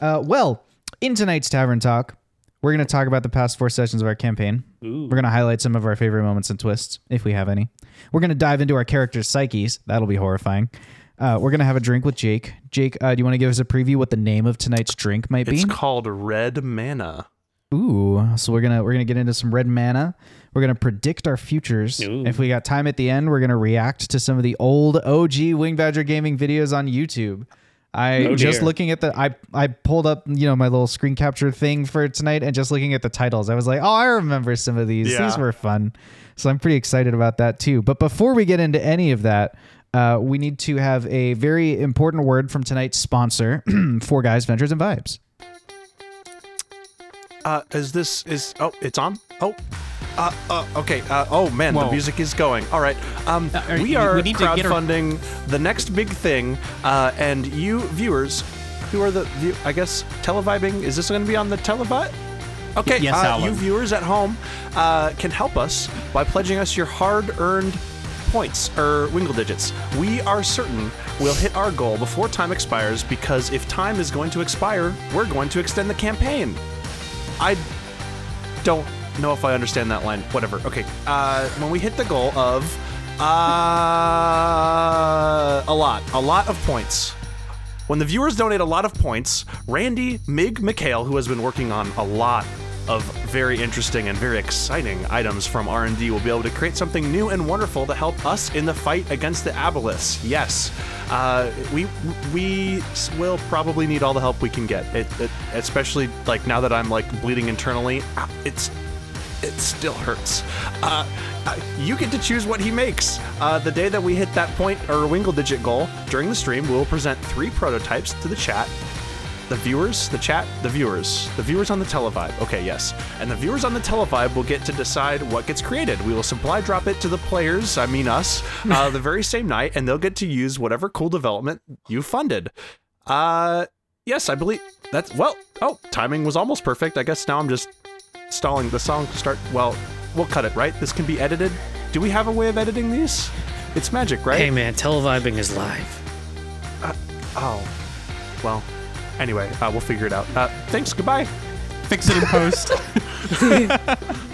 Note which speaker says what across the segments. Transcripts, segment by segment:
Speaker 1: Uh, well, in tonight's Tavern Talk, we're going to talk about the past four sessions of our campaign.
Speaker 2: Ooh.
Speaker 1: We're going to highlight some of our favorite moments and twists, if we have any. We're going to dive into our characters' psyches. That'll be horrifying. Uh, we're going to have a drink with Jake. Jake, uh, do you want to give us a preview what the name of tonight's drink might be?
Speaker 3: It's called Red Mana.
Speaker 1: Ooh, so we're gonna we're gonna get into some red mana. We're gonna predict our futures.
Speaker 2: Ooh.
Speaker 1: If we got time at the end, we're gonna react to some of the old OG Winged Badger Gaming videos on YouTube. I
Speaker 2: Oh,
Speaker 1: just looking at the I I pulled up you know my little screen capture thing for tonight and just looking at the titles, I was like, oh, I remember some of these.
Speaker 3: Yeah.
Speaker 1: These were fun. So I'm pretty excited about that too. But before we get into any of that, uh, we need to have a very important word from tonight's sponsor, Four Guys Ventures and Vibes.
Speaker 3: Uh, is this is oh it's on oh. Uh, uh, okay. Uh, oh man, the music is going. All right. Um,
Speaker 2: Uh, are-
Speaker 3: we are
Speaker 2: we need to get our-
Speaker 3: crowdfunding the next big thing, uh, and you viewers, who are the view, I guess televibing. Is this going to be on the televi? Okay.
Speaker 2: Yes,
Speaker 3: uh, you viewers at home uh, can help us by pledging us your hard-earned points or wingle digits. We are certain we'll hit our goal before time expires because if time is going to expire, we're going to extend the campaign. I don't know if I understand that line. Whatever. Okay. Uh, when we hit the goal of uh, a lot, a lot of points. When the viewers donate a lot of points, Randy Mig McHale, who has been working on a lot of very interesting and very exciting items from R&D, will be able to create something new and wonderful to help us in the fight against the Aboleths. Yes, uh, we we will probably need all the help we can get. It, it, especially like now that I'm like bleeding internally, ah, it's it still hurts. Uh, uh, you get to choose what he makes. Uh, the day that we hit that point or wingle digit goal during the stream, we will present three prototypes to the chat. The viewers, the chat, the viewers, the viewers on the televibe. Okay, yes. And the viewers on the televibe will get to decide what gets created. We will supply drop it to the players, I mean us, uh, the very same night, and they'll get to use whatever cool development you funded. Uh, yes, I believe that's, well, oh, timing was almost perfect. I guess now I'm just stalling the song to start. Well, we'll cut it, right? This can be edited. Do we have a way of editing these? It's magic, right?
Speaker 2: Hey man, televibing is live.
Speaker 3: Oh, well. Anyway, uh, we'll figure it out. Uh, thanks. Goodbye.
Speaker 4: Fix it in post.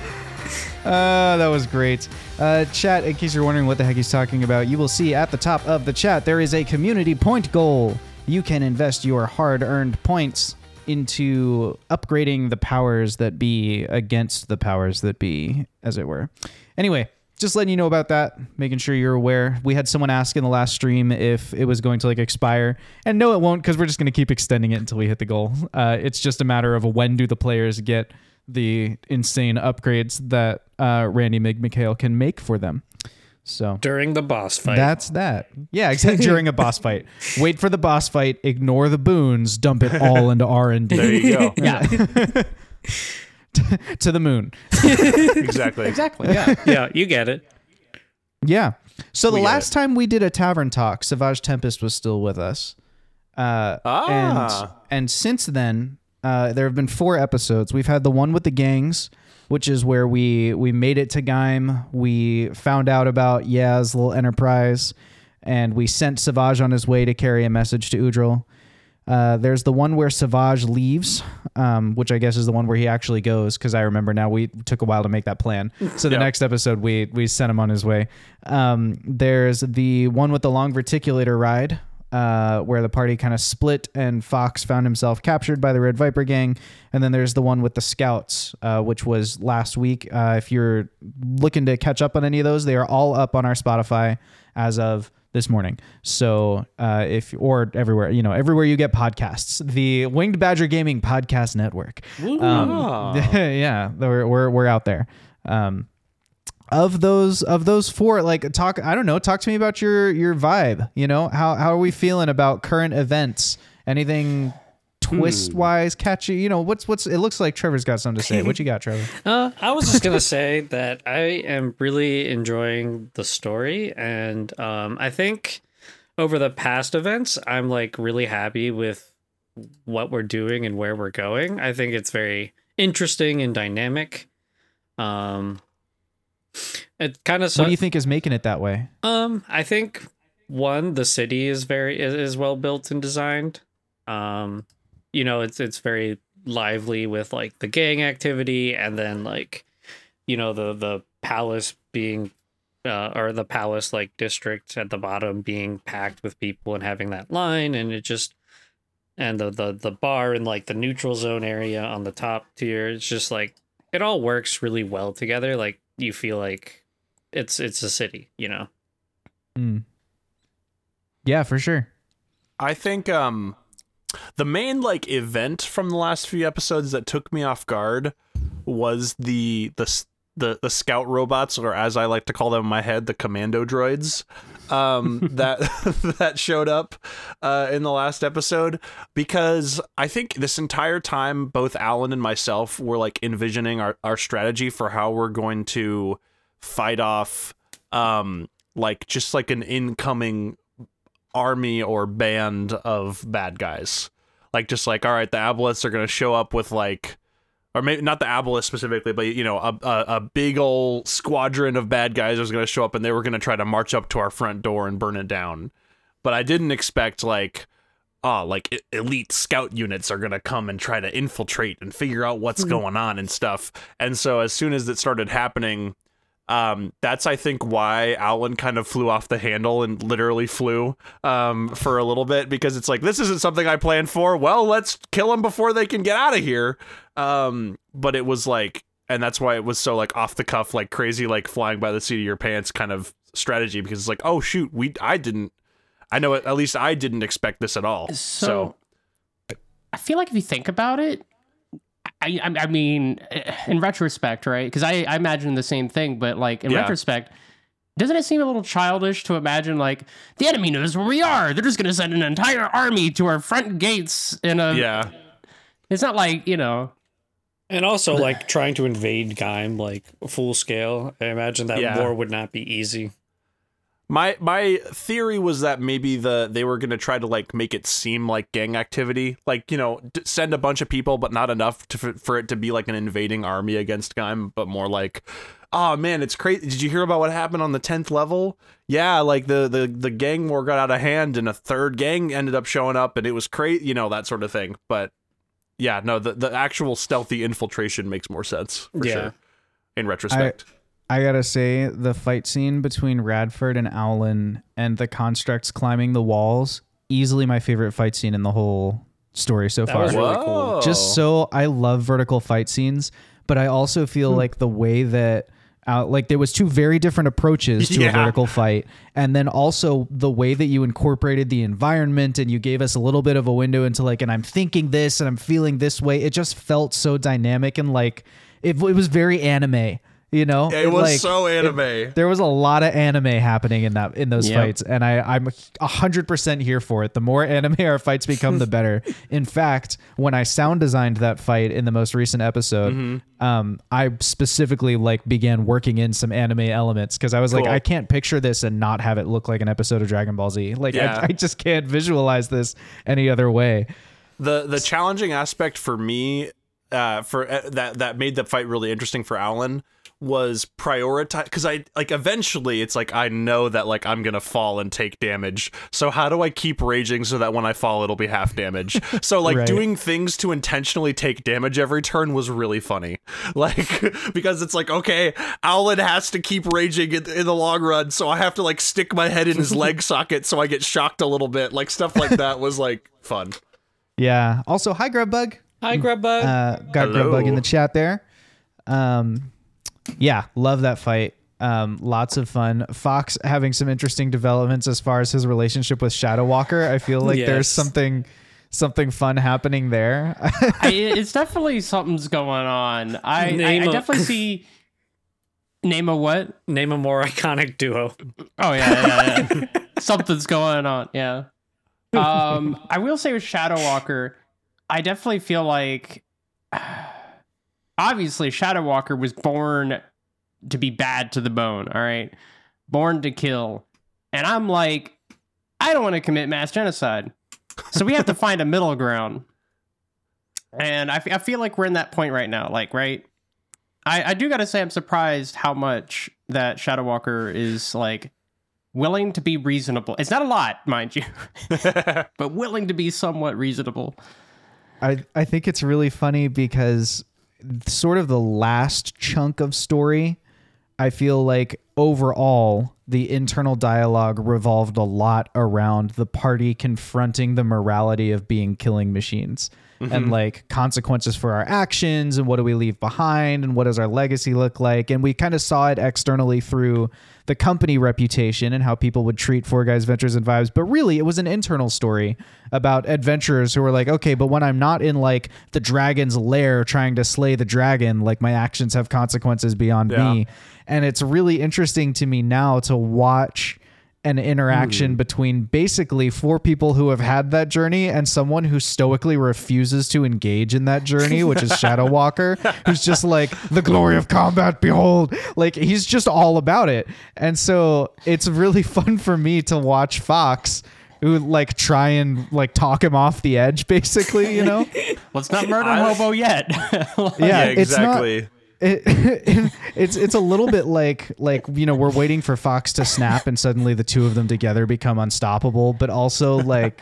Speaker 1: Uh, that was great. Uh, chat, in case you're wondering what the heck he's talking about, you will see at the top of the chat there is a community point goal. You can invest your hard earned points into upgrading the powers that be against the powers that be, as it were. Anyway, just letting you know about that, making sure you're aware. We had someone ask in the last stream if it was going to like expire, and no, it won't because we're just going to keep extending it until we hit the goal. Uh, it's just a matter of when do the players get the insane upgrades that uh, Randy McHale can make for them. So
Speaker 2: During the boss fight.
Speaker 1: that's that. Yeah, exactly. During a boss fight, wait for the boss fight. Ignore the boons. Dump it all into R and
Speaker 3: There
Speaker 1: D
Speaker 3: you go.
Speaker 4: yeah,
Speaker 1: to the moon.
Speaker 3: exactly.
Speaker 4: exactly. Yeah.
Speaker 2: yeah, you get it.
Speaker 1: Yeah. So the
Speaker 3: We
Speaker 1: last time we did a tavern talk, Savage Tempest was still with us. Uh,
Speaker 3: Ah.
Speaker 1: and and since then, uh, there have been four episodes. We've had the one with the gangs, which is where we we made it to Gaim. We found out about Yaz little enterprise, and we sent Savage on his way to carry a message to Udril. Uh, there's the one where Savage leaves, um, which I guess is the one where he actually goes. Because I remember now we took a while to make that plan. So the
Speaker 3: Yeah.
Speaker 1: next episode we we sent him on his way. Um, there's the one with the long verticulator ride, uh, where the party kind of split and Fox found himself captured by the Red Viper gang. And then there's the one with the scouts, uh, which was last week. Uh, if you're looking to catch up on any of those, they are all up on our Spotify as of this morning. So uh, if or everywhere, you know, everywhere you get podcasts, the Winged Badger Gaming Podcast Network. Um,
Speaker 3: Ah.
Speaker 1: yeah, we're, we're we're out there. Um, of those of those four, like talk, I don't know, talk to me about your your vibe. You know, how how are we feeling about current events? Anything twist wise, catchy? You know, what's what's? It looks like Trevor's got something to say. What you got, Trevor?
Speaker 2: Uh, I was just gonna say that I am really enjoying the story, and um, I think over the past events, I'm like really happy with what we're doing and where we're going. I think it's very interesting and dynamic. Um, it kind of
Speaker 1: what do you think is making it that way?
Speaker 2: um, I think one, the city is very is, is well built and designed. Um, you know, it's it's very lively with like the gang activity and then like you know the the palace being uh, or the palace like district at the bottom being packed with people and having that line and it just and the the the bar and like the neutral zone area on the top tier it's just like it all works really well together like you feel like it's it's a city you know
Speaker 1: Mm. Yeah, for sure.
Speaker 3: I think um the main like event from the last few episodes that took me off guard was the the the, the scout robots or as I like to call them in my head the commando droids um that that showed up uh in the last episode because I think this entire time both Alan and myself were like envisioning our, our strategy for how we're going to fight off um like just like an incoming army or band of bad guys. Like just like all right, the aboleths are gonna show up with like, or maybe not the aboleths specifically, but you know a a, a big old squadron of bad guys was gonna show up and they were gonna try to march up to our front door and burn it down. But I didn't expect like. Oh, like elite scout units are gonna come and try to infiltrate and figure out what's going on and stuff. And so as soon as it started happening, um, that's I think why Alan kind of flew off the handle and literally flew um, for a little bit because it's like this isn't something I planned for. Well, let's kill them before they can get out of here. Um, but it was like, and that's why it was so like off the cuff, like crazy, like flying by the seat of your pants kind of strategy because it's like, oh shoot, we I didn't, I know at least I didn't expect this at all.
Speaker 4: So, I feel like if you think about it, I, I, I mean, eh, in retrospect, right? Because I, I imagine the same thing, but like in
Speaker 3: Yeah.
Speaker 4: retrospect, doesn't it seem a little childish to imagine like the enemy knows where we are? They're just going to send an entire army to our front gates in a.
Speaker 3: yeah,
Speaker 4: It's not like you know.
Speaker 2: And also like trying to invade Gaim like full scale I imagine that
Speaker 3: Yeah.
Speaker 2: war would not be easy
Speaker 3: My my theory was that maybe the they were gonna try to like make it seem like gang activity, like you know, d- send a bunch of people, but not enough to, for, for it to be like an invading army against Gaim, but more like, oh man, it's crazy. Did you hear about what happened on the tenth level? Yeah, like the the the gang war got out of hand, and a third gang ended up showing up, and it was crazy, you know, that sort of thing. But yeah, no, the the actual stealthy infiltration makes more sense for
Speaker 2: Yeah.
Speaker 3: sure. In retrospect,
Speaker 1: I gotta say, the fight scene between Radford and Owlin and the constructs climbing the walls, easily my favorite fight scene in the whole story so
Speaker 2: That
Speaker 1: far.
Speaker 2: was really cool.
Speaker 1: Just so I love vertical fight scenes, but I also feel hmm. like the way that uh, like there was two very different approaches to
Speaker 3: Yeah.
Speaker 1: a vertical fight. And then also the way that you incorporated the environment and you gave us a little bit of a window into like and i'm thinking this and i'm feeling this way. It just felt so dynamic and like it, it was very anime you know
Speaker 3: it was
Speaker 1: like,
Speaker 3: so anime.
Speaker 1: there was a lot of anime happening in that in those
Speaker 4: Yep.
Speaker 1: fights, and I I'm hundred percent here for it. The more anime our fights become, the better. In fact, when I sound designed that fight in the most recent episode,
Speaker 3: Mm-hmm.
Speaker 1: um, I specifically like began working in some anime elements because I was like, I can't picture this and not have it look like an episode of Dragon Ball Z. Like
Speaker 3: Yeah.
Speaker 1: I, I just can't visualize this any other way.
Speaker 3: the the challenging aspect for me uh for uh, that that made the fight really interesting for Alan was prioritize because I like eventually it's like I know that like I'm gonna fall and take damage. So how do I keep raging so that when I fall it'll be half damage? So like
Speaker 1: Right.
Speaker 3: doing things to intentionally take damage every turn was really funny. Like because it's like okay, Alan has to keep raging in, in the long run, so I have to like stick my head in his leg socket so I get shocked a little bit. Like stuff like that was like fun.
Speaker 1: Yeah. Also, hi Grubbug.
Speaker 2: hi Grubbug
Speaker 1: Uh, got
Speaker 3: Hello.
Speaker 1: Grubbug in the chat there. Um, yeah, love that fight. Um, lots of fun. Fox having some interesting developments as far as his relationship with Shadow Walker. I feel like there's something something fun happening there.
Speaker 4: I, it's definitely something's going on. I, I,
Speaker 2: Name
Speaker 4: I
Speaker 2: a-
Speaker 4: definitely see. Name a what?
Speaker 2: name a more iconic duo
Speaker 4: Oh yeah, yeah, yeah. something's going on. Yeah. Um, I will say with Shadow Walker, I definitely feel like obviously Shadow Walker was born to be bad to the bone. All right, born to kill, and I'm like, I don't want to commit mass genocide, so we have to find a middle ground. And I, f- I feel like we're in that point right now. Like, right? I, I do got to say, I'm surprised how much that Shadow Walker is like willing to be reasonable. It's not a lot, mind you, but willing to be somewhat reasonable.
Speaker 1: I I think it's really funny because sort of the last chunk of story, I feel like overall the internal dialogue revolved a lot around the party confronting the morality of being killing machines and mm-hmm. like consequences for our actions and what do we leave behind and what does our legacy look like. And we kind of saw it externally through the company reputation and how people would treat Four Guys Ventures and Vibes. But really it was an internal story about adventurers who were like okay but when I'm not in like the dragon's lair trying to slay the dragon like my actions have consequences beyond
Speaker 3: Yeah.
Speaker 1: me. And it's really interesting to me now to watch an interaction hmm. between basically four people who have had that journey and someone who stoically refuses to engage in that journey, which is Shadow Walker, who's just like the glory of combat, behold. Like he's just all about it. And so it's really fun for me to watch Fox who like try and like talk him off the edge basically, you know?
Speaker 4: Let's not murder
Speaker 3: I-
Speaker 4: Hobo yet.
Speaker 1: Yeah,
Speaker 3: Yeah,
Speaker 1: it's not-
Speaker 3: exactly.
Speaker 1: it, it's it's a little bit like like you know we're waiting for Fox to snap and suddenly the two of them together become unstoppable, but also like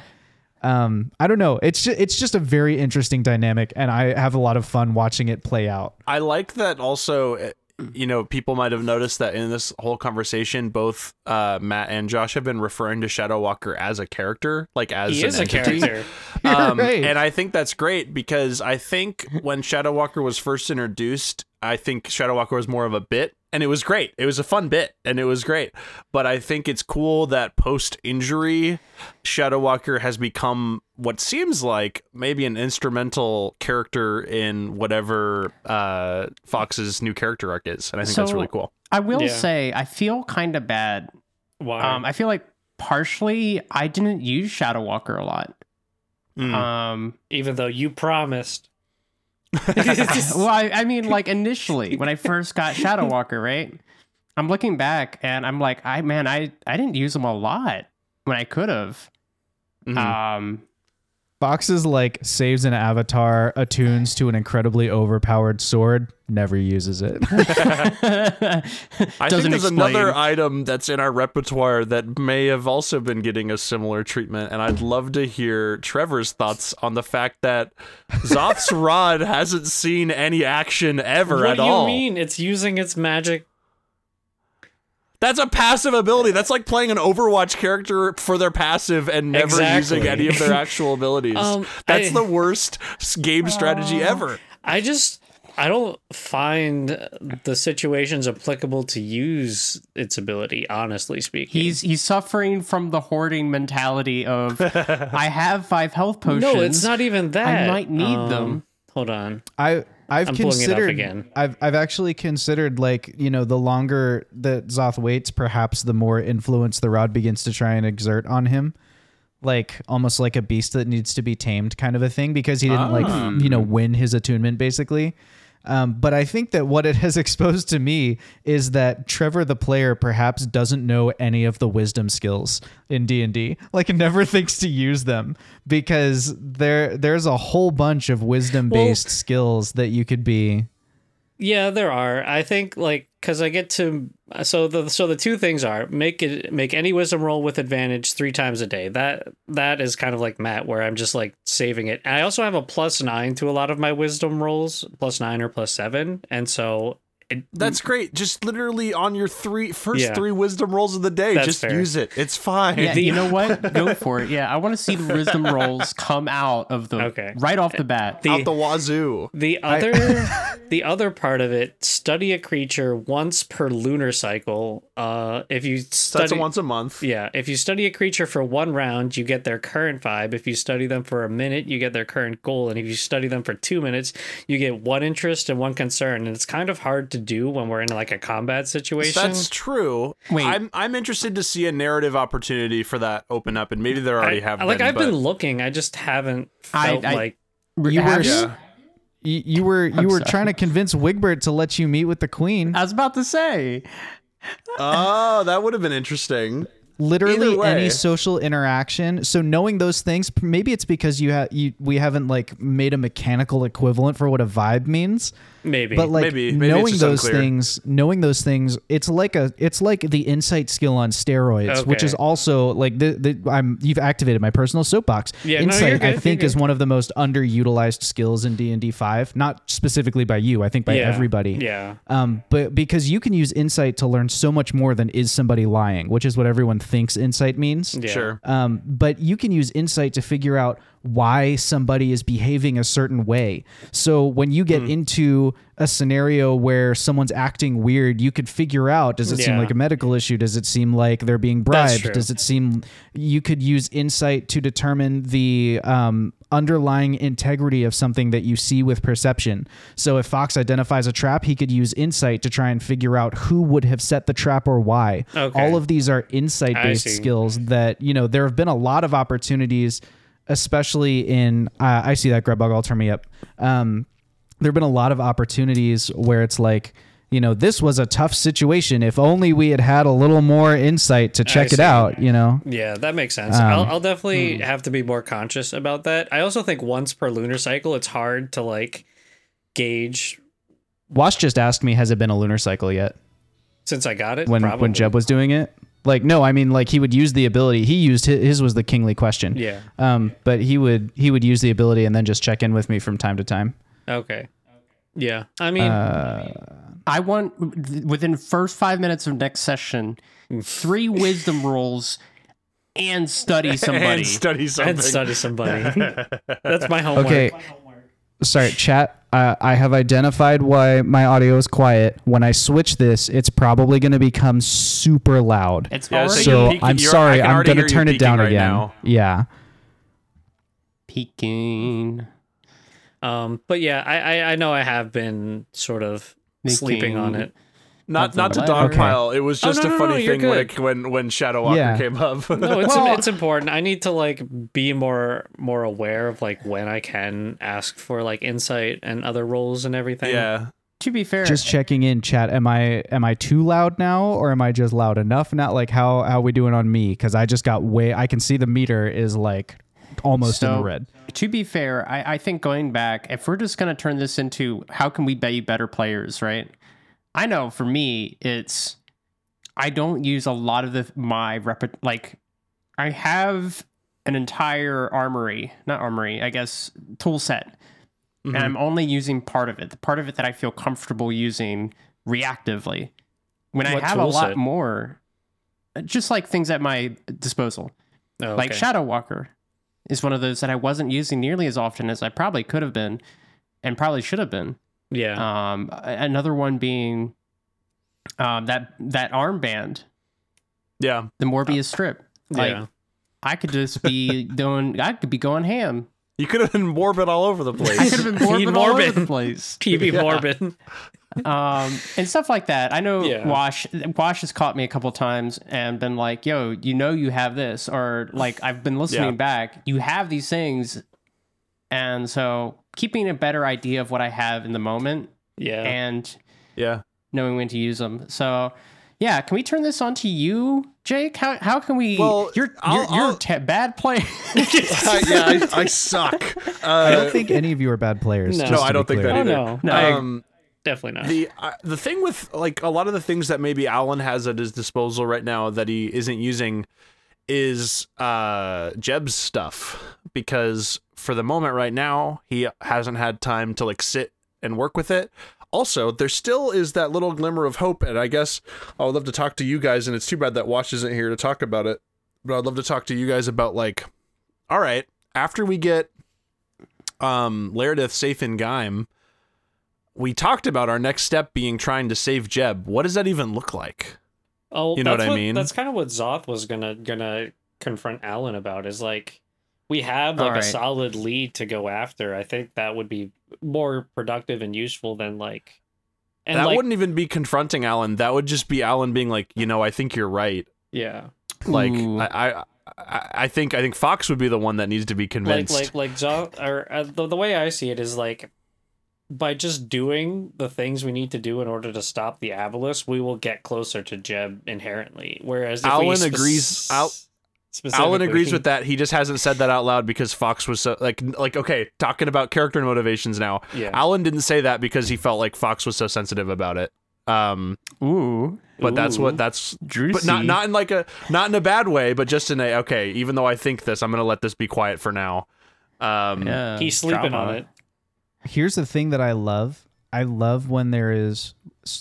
Speaker 1: um I don't know. It's just it's just a very interesting dynamic, and I have a lot of fun watching it play out.
Speaker 3: I like that also. uh, You know, people might have noticed that in this whole conversation, both uh, Matt and Josh have been referring to Shadow Walker as a character, like as
Speaker 2: He
Speaker 3: an
Speaker 2: is a
Speaker 3: entity.
Speaker 2: character.
Speaker 3: Um,
Speaker 1: right.
Speaker 3: And I think that's great because I think when Shadow Walker was first introduced, I think Shadow Walker was more of a bit, and it was great. It was a fun bit, and it was great. But I think it's cool that post injury, Shadow Walker has become what seems like maybe an instrumental character in whatever uh, Fox's new character arc is, and I think that's really cool.
Speaker 4: I will
Speaker 2: Yeah.
Speaker 4: say I feel kind of bad.
Speaker 2: Why?
Speaker 4: Um, I feel like partially I didn't use Shadow Walker a lot.
Speaker 3: Mm.
Speaker 4: Um,
Speaker 2: Even though you promised.
Speaker 4: well, I, I mean, like initially when I first got Shadow Walker, right? I'm looking back and I'm like, I man, I I didn't use him a lot when I could have.
Speaker 3: Mhm.
Speaker 4: Um,
Speaker 1: Fox's like saves an avatar, attunes to an incredibly overpowered sword, never uses it.
Speaker 3: I think there's
Speaker 4: explain.
Speaker 3: another item that's in our repertoire that may have also been getting a similar treatment, and I'd love to hear Trevor's thoughts on the fact that Zoth's rod hasn't seen any action ever
Speaker 2: what
Speaker 3: at
Speaker 2: do you
Speaker 3: all.
Speaker 2: mean? It's using its magic.
Speaker 3: That's a passive ability. That's like playing an Overwatch character for their passive and never
Speaker 2: Exactly.
Speaker 3: using any of their actual abilities.
Speaker 2: Um,
Speaker 3: that's
Speaker 2: I-
Speaker 3: the worst game strategy ever.
Speaker 2: I just I don't find the situations applicable to use its ability. Honestly speaking,
Speaker 4: he's he's suffering from the hoarding mentality of I have five health potions.
Speaker 2: no, it's not even that.
Speaker 4: I might need
Speaker 2: Um,
Speaker 4: them.
Speaker 2: Hold on.
Speaker 1: I I've
Speaker 2: I'm pulling it up
Speaker 1: considered
Speaker 2: again.
Speaker 1: I've I've actually considered like you know the longer that Zoth waits, perhaps the more influence the rod begins to try and exert on him, like almost like a beast that needs to be tamed kind of a thing because he didn't like
Speaker 3: Ah.
Speaker 1: you know win his attunement basically. Um, but I think that what it has exposed to me is that Trevor the player perhaps doesn't know any of the wisdom skills in D and D. Like never thinks to use them because there there's a whole bunch of wisdom based skills that you could be.
Speaker 2: Yeah, there are. I think like because I get to so the so the two things are make it make any wisdom roll with advantage three times a day. That that is kind of like Matt, where I'm just like saving it. And I also have a plus nine to a lot of my wisdom rolls, plus nine or plus seven, and so it,
Speaker 3: That's great. Just literally on your three first
Speaker 2: Yeah.
Speaker 3: three wisdom rolls of the day,
Speaker 2: That's
Speaker 3: just
Speaker 2: fair.
Speaker 3: use it. It's fine.
Speaker 4: Yeah, you know what? Go for it. Yeah, I want to see the wisdom rolls come out of the
Speaker 2: Okay.
Speaker 4: right off the bat.
Speaker 2: the
Speaker 3: Out the wazoo.
Speaker 2: The other the other part of it, study a creature once per lunar cycle. Uh if you study
Speaker 3: that's a once a month.
Speaker 2: Yeah, if you study a creature for one round, you get their current vibe. If you study them for a minute, you get their current goal. And if you study them for two minutes, you get one interest and one concern. And it's kind of hard to do when we're in like a combat situation.
Speaker 3: That's true.
Speaker 4: Wait.
Speaker 3: I'm I'm interested to see a narrative opportunity for that open up, and maybe there already
Speaker 2: I-
Speaker 3: have.
Speaker 2: like
Speaker 3: been,
Speaker 2: I've
Speaker 3: but
Speaker 2: been looking, I just haven't
Speaker 4: I-
Speaker 2: felt
Speaker 4: I-
Speaker 2: like
Speaker 1: You were
Speaker 3: Yeah.
Speaker 1: you, you were you were
Speaker 4: sorry.
Speaker 1: trying to convince Wigbert to let you meet with the queen.
Speaker 4: I was about to say.
Speaker 3: oh, that would have been interesting.
Speaker 1: literally any social interaction. So knowing those things, maybe it's because you have you we haven't like made a mechanical equivalent for what a vibe means.
Speaker 2: Maybe.
Speaker 1: But like
Speaker 3: Maybe- maybe
Speaker 1: knowing those
Speaker 3: unclear.
Speaker 1: things, knowing those things, it's like a it's like the insight skill on steroids, which is also like the, the I'm you've activated my personal soapbox.
Speaker 2: Yeah,
Speaker 1: insight
Speaker 2: you're
Speaker 1: I think is one of the most underutilized skills in D and D five, not specifically by you. I think by
Speaker 2: yeah.
Speaker 1: everybody.
Speaker 2: Yeah.
Speaker 1: Um, but because you can use insight to learn so much more than is somebody lying, which is what everyone thinks insight means.
Speaker 2: Yeah.
Speaker 3: Sure.
Speaker 1: Um, but you can use insight to figure out why somebody is behaving a certain way. So when you get into a scenario where someone's acting weird, you could figure out does it seem like a medical issue? Does it seem like they're being bribed? Does it seem you could use insight to determine the um, underlying integrity of something that you see with perception? So if Fox identifies a trap, he could use insight to try and figure out who would have set the trap or why.
Speaker 2: Okay.
Speaker 1: All of these are insight based skills that you know there have been a lot of opportunities especially in uh, i see that grub bug i'll turn me up um, there have been a lot of opportunities where it's like you know this was a tough situation if only we had had a little more insight to check it out you know
Speaker 2: Yeah, that makes sense.
Speaker 1: Um,
Speaker 2: I'll, I'll definitely have to be more conscious about that. I also think once per lunar cycle, it's hard to like gauge
Speaker 1: wash just asked me has it been a lunar cycle yet
Speaker 2: since I got it.
Speaker 1: when
Speaker 2: probably.
Speaker 1: when jeb was doing it like no i mean like he would use the ability he used his, his was the kingly question
Speaker 2: Yeah.
Speaker 1: um but he would he would use the ability and then just check in with me from time to time
Speaker 2: Okay. Yeah. I mean,
Speaker 1: uh
Speaker 4: I want within first five minutes of next session, three wisdom rolls and study somebody.
Speaker 3: And study something.
Speaker 2: and study somebody. That's my homework.
Speaker 1: Okay. Sorry, chat. Uh, I have identified why my audio is quiet. When I switch this, it's probably going to become super loud.
Speaker 4: it's
Speaker 3: Yeah,
Speaker 4: already
Speaker 3: so
Speaker 1: So
Speaker 3: peeking-
Speaker 1: I'm
Speaker 3: you're-
Speaker 1: sorry. I'm going to turn it down
Speaker 3: right
Speaker 1: again.
Speaker 3: now.
Speaker 1: Yeah.
Speaker 4: Peaking.
Speaker 2: Um, but yeah, I, I I know I have been sort of sleeping on it.
Speaker 3: Not not to
Speaker 4: Okay.
Speaker 3: dogpile. It was
Speaker 2: Oh,
Speaker 3: just
Speaker 2: no,
Speaker 3: a
Speaker 2: no,
Speaker 3: funny
Speaker 2: no,
Speaker 3: thing when, it, when when Shadow Walker
Speaker 1: Yeah.
Speaker 3: came up.
Speaker 2: No, it's
Speaker 1: Well-
Speaker 2: it's important. I need to like be more more aware of like when I can ask for like insight and other roles and everything.
Speaker 3: yeah.
Speaker 4: To be fair,
Speaker 1: Just checking in, chat. Am I am I too loud now, or am I just loud enough? Not like how how we doing on me? Because I just got way. I can see the meter is like almost in the red.
Speaker 4: to be fair, I, I think going back, if we're just going to turn this into how can we be better players, right? I know for me, it's I don't use a lot of the my rep like I have an entire armory, not armory, I guess tool set,
Speaker 3: Mhm.
Speaker 4: and I'm only using part of it. The part of it that I feel comfortable using reactively. When
Speaker 2: What
Speaker 4: I have a lot
Speaker 2: set?
Speaker 4: more, just like things at my disposal
Speaker 2: Oh,
Speaker 4: like. Shadow Walker is one of those that I wasn't using nearly as often as I probably could have been and probably should have been.
Speaker 2: Yeah.
Speaker 4: Um, another one being um, that that armband,
Speaker 3: Yeah.
Speaker 4: the Morbius strip. Like
Speaker 2: yeah.
Speaker 4: I could just be doing, I could be going ham.
Speaker 3: You could have been morbid all over the place.
Speaker 4: I could have been morbid, all over the place.
Speaker 2: PB
Speaker 3: Yeah.
Speaker 2: Morbid.
Speaker 4: um, and stuff like that. I know
Speaker 2: Yeah.
Speaker 4: Wash Wash has caught me a couple times and been like, "Yo, you know you have this," or like I've been listening
Speaker 3: Yeah.
Speaker 4: back. You have these things, and so keeping a better idea of what I have in the moment
Speaker 2: Yeah.
Speaker 4: and
Speaker 3: yeah.
Speaker 4: knowing when to use them. So. Yeah, can we turn this on to you, Jake? How how can we?
Speaker 3: Well,
Speaker 4: you're
Speaker 3: I'll-
Speaker 4: you're, you're
Speaker 3: I'll-
Speaker 4: te- bad player.
Speaker 3: Uh, yeah, I, I suck. Uh,
Speaker 1: I don't think any of you are bad players.
Speaker 2: No.
Speaker 3: No, I don't think
Speaker 1: clear.
Speaker 3: that
Speaker 2: Oh,
Speaker 3: either.
Speaker 2: no.
Speaker 4: No.
Speaker 3: Um,
Speaker 2: Definitely not.
Speaker 3: the uh, the thing with like a lot of the things that maybe Alan has at his disposal right now that he isn't using is uh Jeb's stuff because for the moment right now he hasn't had time to like sit and work with it. Also, there still is that little glimmer of hope, and I guess I would love to talk to you guys. And it's too bad that Wash isn't here to talk about it, but I'd love to talk to you guys about like, all right, after we get um Laredith safe in Gaim, we talked about our next step being trying to save Jeb. What does that even look like?
Speaker 2: Oh,
Speaker 3: You know
Speaker 2: that's
Speaker 3: what I mean?
Speaker 2: That's kind of what Zoth was gonna gonna confront Alan about. Is like we have like
Speaker 4: All
Speaker 2: a solid lead to go after. I think that would be more productive and useful than like. And
Speaker 3: that
Speaker 2: like,
Speaker 3: wouldn't even be confronting Alan. That would just be Alan being like, you know, I think you're right.
Speaker 2: yeah,
Speaker 3: Like,
Speaker 4: Ooh.
Speaker 3: I, I, I, I think, I think Fox would be the one that needs to be convinced.
Speaker 2: like like Zoth or uh, the the way I see it is like by just doing the things we need to do in order to stop the Aboleths, we will get closer to Jeb inherently. Whereas if we
Speaker 3: Alan
Speaker 2: spec-
Speaker 3: agrees- Al- Alan agrees with that. He just hasn't said that out loud because Fox was so like like okay, talking about character and motivations now.
Speaker 2: Yeah.
Speaker 3: Alan didn't say that because he felt like Fox was so sensitive about it. Um,
Speaker 4: Ooh,
Speaker 3: but that's what that's
Speaker 4: juicy.
Speaker 3: but not not in like a not in a bad way, but just in a okay. Even though I think this, I'm gonna let this be quiet for now. Um,
Speaker 4: Yeah,
Speaker 2: He's sleeping
Speaker 4: drama.
Speaker 2: on it.
Speaker 1: Here's the thing that I love. I love when there is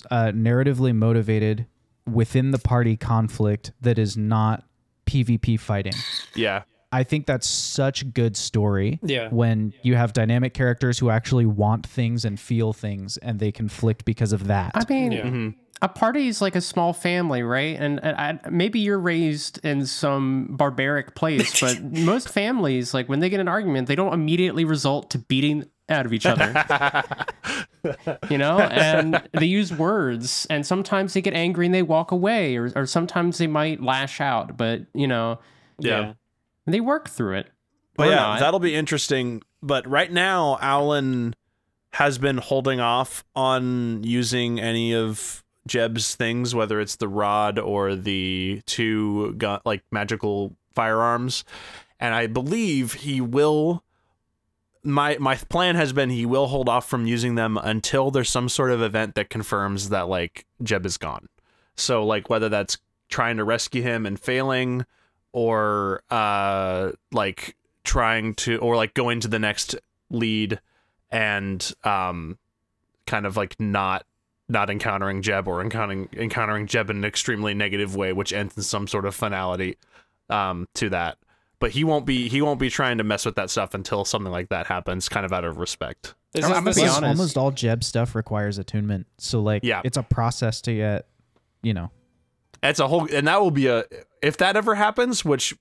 Speaker 1: uh, narratively motivated within the party conflict that is not PvP fighting.
Speaker 3: yeah,
Speaker 1: I think that's such good story.
Speaker 2: Yeah.
Speaker 1: When you have dynamic characters who actually want things and feel things and they conflict because of that.
Speaker 4: I mean,
Speaker 2: Yeah.
Speaker 3: Mm-hmm.
Speaker 4: a party is like a small family, right? And, and I, maybe you're raised in some barbaric place, but most families, like when they get an argument, they don't immediately result to beating out of each other. you know, and they use words, and sometimes they get angry and they walk away, or, or sometimes they might lash out, but you know,
Speaker 3: yeah.
Speaker 4: they work through it.
Speaker 3: But yeah,
Speaker 4: not.
Speaker 3: that'll be interesting. But right now, Alan has been holding off on using any of Jeb's things, whether it's the rod or the two gun, like magical firearms. And I believe he will. My my plan has been he will hold off from using them until there's some sort of event that confirms that like Jeb is gone. So like whether that's trying to rescue him and failing, or uh like trying to or like going to the next lead and um kind of like not not encountering Jeb or encountering encountering Jeb in an extremely negative way, which ends in some sort of finality um to that. But he won't be he won't be trying to mess with that stuff until something like that happens, kind of out of respect.
Speaker 2: This
Speaker 4: I'm-
Speaker 2: is
Speaker 4: I'm
Speaker 2: this
Speaker 4: gonna be honest.
Speaker 1: Almost all Jeb stuff requires attunement. So like
Speaker 3: Yeah.
Speaker 1: it's a process to get, you know.
Speaker 3: It's a whole and that will be a if that ever happens, which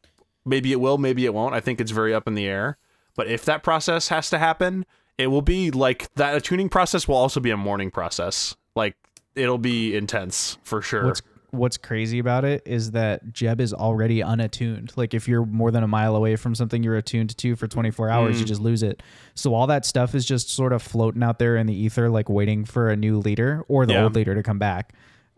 Speaker 3: maybe it will, maybe it won't. I think it's very up in the air. But if that process has to happen, it will be like that tuning process will also be a morning process. Like it'll be intense for sure.
Speaker 1: What's what's crazy about it is that Jeb is already unattuned. Like if you're more than a mile away from something you're attuned to for 24 hours,
Speaker 3: Mm.
Speaker 1: you just lose it. So all that stuff is just sort of floating out there in the ether, like waiting for a new leader or the
Speaker 3: Yeah.
Speaker 1: old leader to come back.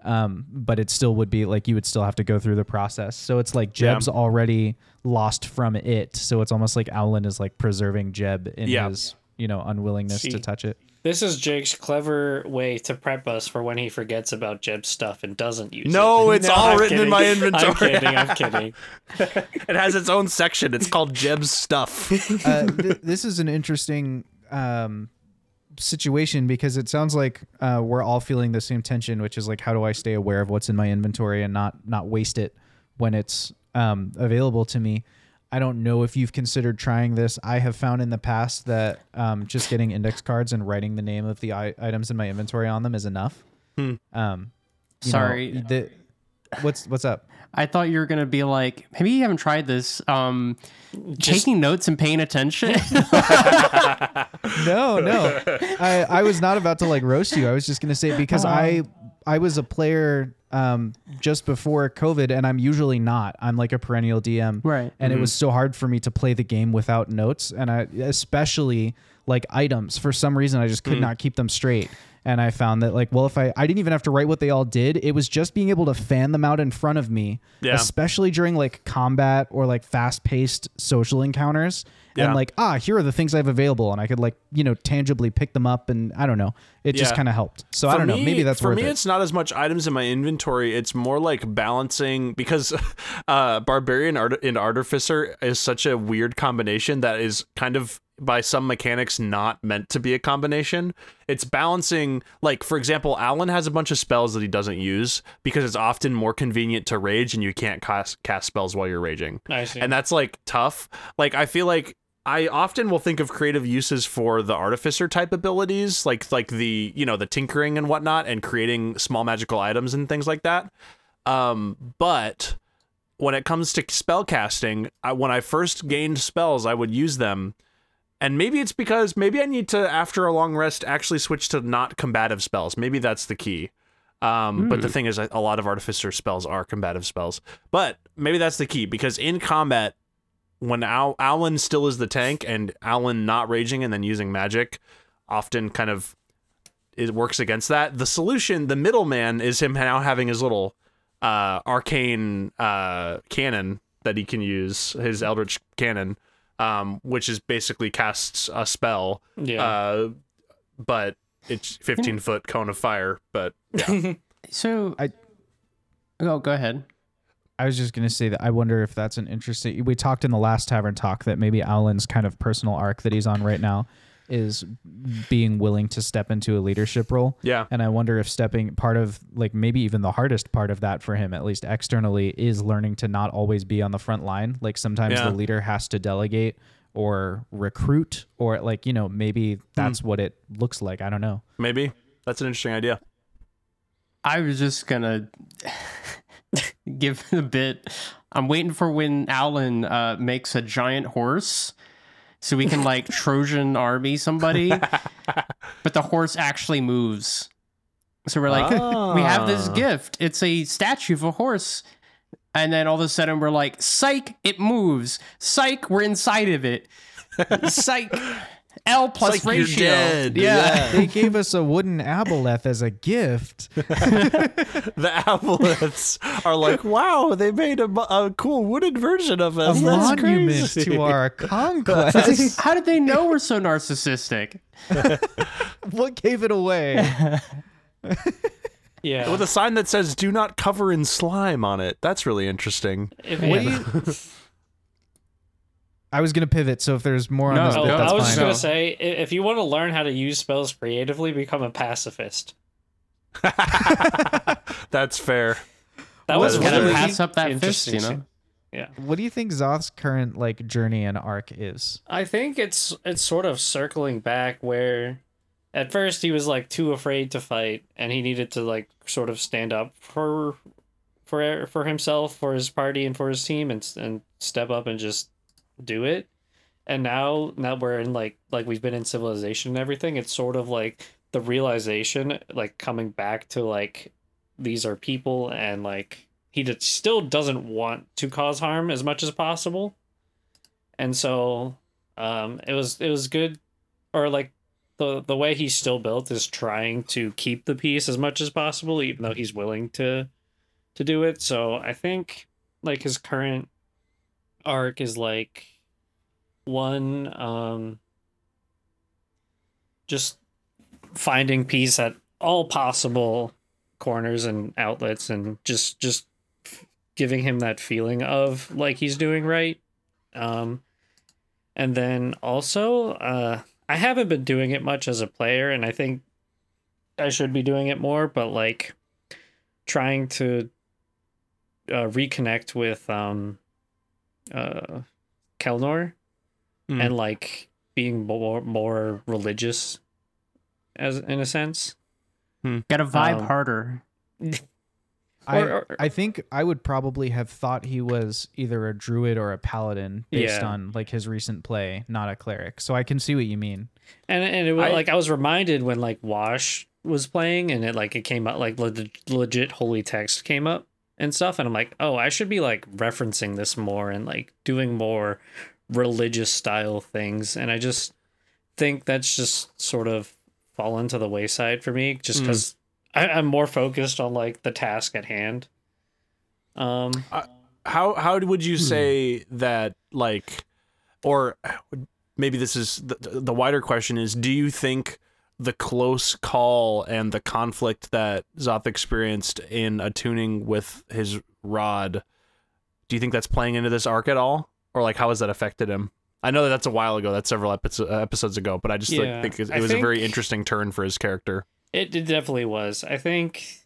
Speaker 1: Um, but it still would be like you would still have to go through the process. So it's like
Speaker 3: Yeah.
Speaker 1: Jeb's already lost from it. So it's almost like Owlin is like preserving Jeb in
Speaker 3: Yeah.
Speaker 1: his, you know, unwillingness
Speaker 2: See.
Speaker 1: to touch it.
Speaker 2: This is Jake's clever way to prep us for when he forgets about Jeb's stuff and doesn't use it.
Speaker 3: No,
Speaker 2: it.
Speaker 3: it's all
Speaker 2: I'm
Speaker 3: written in
Speaker 2: kidding.
Speaker 3: my
Speaker 2: I'm
Speaker 3: inventory.
Speaker 2: kidding. I'm kidding.
Speaker 3: it has its own section. It's called Jeb's stuff.
Speaker 1: uh, th- this is an interesting um, situation because it sounds like uh, we're all feeling the same tension, which is like, how do I stay aware of what's in my inventory and not not waste it when it's um, available to me? I don't know if you've considered trying this. I have found in the past that um, just getting index cards and writing the name of the I- items in my inventory on them is enough. Um, you know,
Speaker 4: Sorry.
Speaker 1: the, what's what's up?
Speaker 4: I thought you were gonna be like, maybe you haven't tried this. Um, taking notes and paying attention.
Speaker 1: no, no. I, I was not about to like roast you. I was just gonna say because I I was a player um just before COVID and I'm usually not. I'm like a perennial DM.
Speaker 4: Right.
Speaker 1: And it was so hard for me to play the game without notes and I especially like items. For some reason I just could not keep them straight. And I found that like, well, if I I didn't even have to write what they all did, it was just being able to fan them out in front of me,
Speaker 3: Yeah.
Speaker 1: especially during like combat or like fast paced social encounters
Speaker 3: Yeah.
Speaker 1: and like ah here are the things i have available and i could like you know tangibly pick them up and i don't know. It just kind of helped. So i don't know. maybe that's
Speaker 3: for
Speaker 1: worth
Speaker 3: me
Speaker 1: it.
Speaker 3: it's not as much items in my inventory. It's more like balancing because uh barbarian art and artificer is such a weird combination that is kind of by some mechanics not meant to be a combination. It's balancing like for example alan has a bunch of spells that he doesn't use because it's often more convenient to rage and you can't cast, cast spells while you're raging.
Speaker 2: I see.
Speaker 3: and that's like tough. Like I feel like I often will think of creative uses for the artificer type abilities, like like the you know the tinkering and whatnot, and creating small magical items and things like that. Um, but when it comes to spell casting, I, when I first gained spells, I would use them. And maybe it's because maybe I need to, after a long rest, actually switch to not combative spells. Maybe that's the key. Um, But the thing is, a lot of artificer spells are combative spells. But maybe that's the key because in combat, when Al- Alan still is the tank and Alan not raging and then using magic often kind of it works against that. The solution, the middleman, is him now having his little uh, arcane uh, cannon that he can use, his Eldritch cannon, um, which is basically casts a spell,
Speaker 2: Yeah.
Speaker 3: uh, but it's 15 foot cone of fire. But yeah,
Speaker 4: So
Speaker 1: I-
Speaker 4: Oh, go ahead.
Speaker 1: I was just gonna say that I wonder if that's an interesting. We talked in the last tavern talk that maybe Alan's kind of personal arc that he's on right now is being willing to step into a leadership role.
Speaker 3: yeah,
Speaker 1: And I wonder if stepping part of like maybe even the hardest part of that for him, at least externally, is learning to not always be on the front line. Like sometimes
Speaker 3: Yeah.
Speaker 1: the leader has to delegate or recruit, or like you know maybe that's hmm. what it looks like. I don't know.
Speaker 3: maybe that's an interesting idea.
Speaker 4: I was just gonna give a bit. I'm waiting for when Alan uh, makes a giant horse, so we can like Trojan army somebody, but the horse actually moves. So we're like, we have this
Speaker 3: Ah.
Speaker 4: gift. It's a statue of a horse. And then all of a sudden we're like, psych, it moves. Psych, we're inside of it. Psych. L plus
Speaker 3: Psych, you're
Speaker 4: ratio.
Speaker 3: dead.
Speaker 4: Yeah.
Speaker 1: they gave us a wooden aboleth as a gift.
Speaker 3: The aboleths are like, wow, they made a, a cool wooden version of
Speaker 1: A
Speaker 3: us. That's
Speaker 1: monument
Speaker 3: crazy.
Speaker 1: to our conquest.
Speaker 4: How did they know we're so narcissistic?
Speaker 1: what gave it away?
Speaker 2: yeah.
Speaker 3: With a sign that says "Do not cover in slime" on it. That's really interesting.
Speaker 2: If- yeah.
Speaker 1: Do you? I was gonna pivot, so if there's more on
Speaker 4: No,
Speaker 1: this
Speaker 2: Oh,
Speaker 1: bit,
Speaker 4: no,
Speaker 1: that's
Speaker 2: I was
Speaker 1: fine.
Speaker 2: just gonna say, if you want to learn how to use spells creatively, become a pacifist.
Speaker 3: That's fair.
Speaker 2: That was
Speaker 1: what
Speaker 4: Gotta
Speaker 1: really
Speaker 2: really
Speaker 4: pass up that fist, you know?
Speaker 2: Yeah,
Speaker 1: What do you think Zoth's current like journey and arc is?
Speaker 2: I think it's it's sort of circling back where, at first he was like too afraid to fight, and he needed to like sort of stand up for, for for himself, for his party, and for his team, and and step up and just do it. And now now we're in like like we've been in civilization and everything. It's sort of like the realization, like coming back to like these are people, and like he d- still doesn't want to cause harm as much as possible. And so um it was it was good or like the the way he's still built is trying to keep the peace as much as possible even though he's willing to to do it so i think like his current arc is like one um just finding peace at all possible corners and outlets and just just giving him that feeling of like he's doing right. Um and then also uh i haven't been doing it much as a player and i think i should be doing it more but like trying to uh, reconnect with um uh kelnor
Speaker 3: Mm.
Speaker 2: and like being more more religious as in a sense
Speaker 4: Gotta vibe
Speaker 2: Um,
Speaker 4: harder.
Speaker 1: I,
Speaker 2: Or- or-
Speaker 1: I think I would probably have thought he was either a druid or a paladin based
Speaker 2: Yeah.
Speaker 1: on like his recent play, not a cleric. So I can see what you mean.
Speaker 2: and and it was
Speaker 3: I-
Speaker 2: like I was reminded when like Wash was playing and it like it came up like le- legit holy text came up and stuff and I'm like oh I should be like referencing this more and like doing more religious style things and I just think that's just sort of fallen to the wayside for me just
Speaker 3: Mm.
Speaker 2: because I'm more focused on like the task at hand. Um,
Speaker 3: How how would
Speaker 2: Hmm.
Speaker 3: you say that like, or maybe this is the, the wider question is: Do you think the close call and the conflict that Zoth experienced in attuning with his rod? Do you think that's playing into this arc at all, or like how has that affected him? I know that that's a while ago. That's several episodes episodes ago, but I just like, think it, it was a very interesting turn for his character.
Speaker 2: It, it definitely was. I think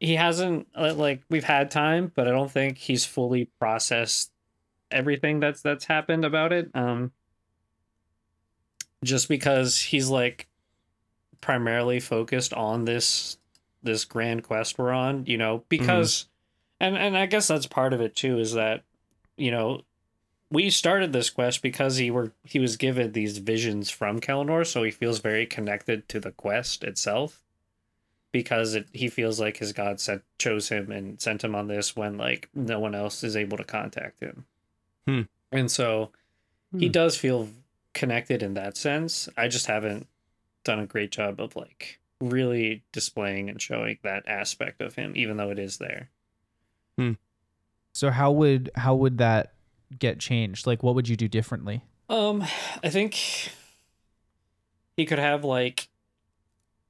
Speaker 2: he hasn't uh, like we've had time, but I don't think he's fully processed everything that's that's happened about it. Um just because he's like primarily focused on this this grand quest we're on, you know, because and and I guess that's part of it too is that you know we started this quest because he were he was given these visions from Kelnor, so he feels very connected to the quest itself. Because it, he feels like his god sent chose him and sent him on this when like no one else is able to contact him.
Speaker 3: Hmm.
Speaker 2: And so he
Speaker 4: Hmm.
Speaker 2: does feel connected in that sense. I just haven't done a great job of like really displaying and showing that aspect of him, even though it is there.
Speaker 1: So how would how would that get changed? Like, what would you do differently?
Speaker 2: Um, I think he could have like,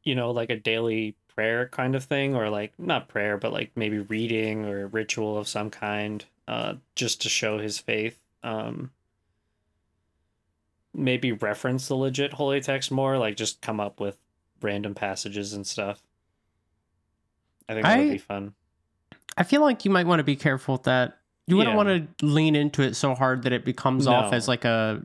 Speaker 2: you know, like a daily prayer kind of thing, or like not prayer, but like maybe reading or ritual of some kind, uh, just to show his faith. Um, maybe reference the legit holy text more, like just come up with random passages and stuff. I think that would be fun.
Speaker 4: I feel like you might want to be careful with that. You wouldn't
Speaker 2: Yeah.
Speaker 4: want to lean into it so hard that it becomes off as like a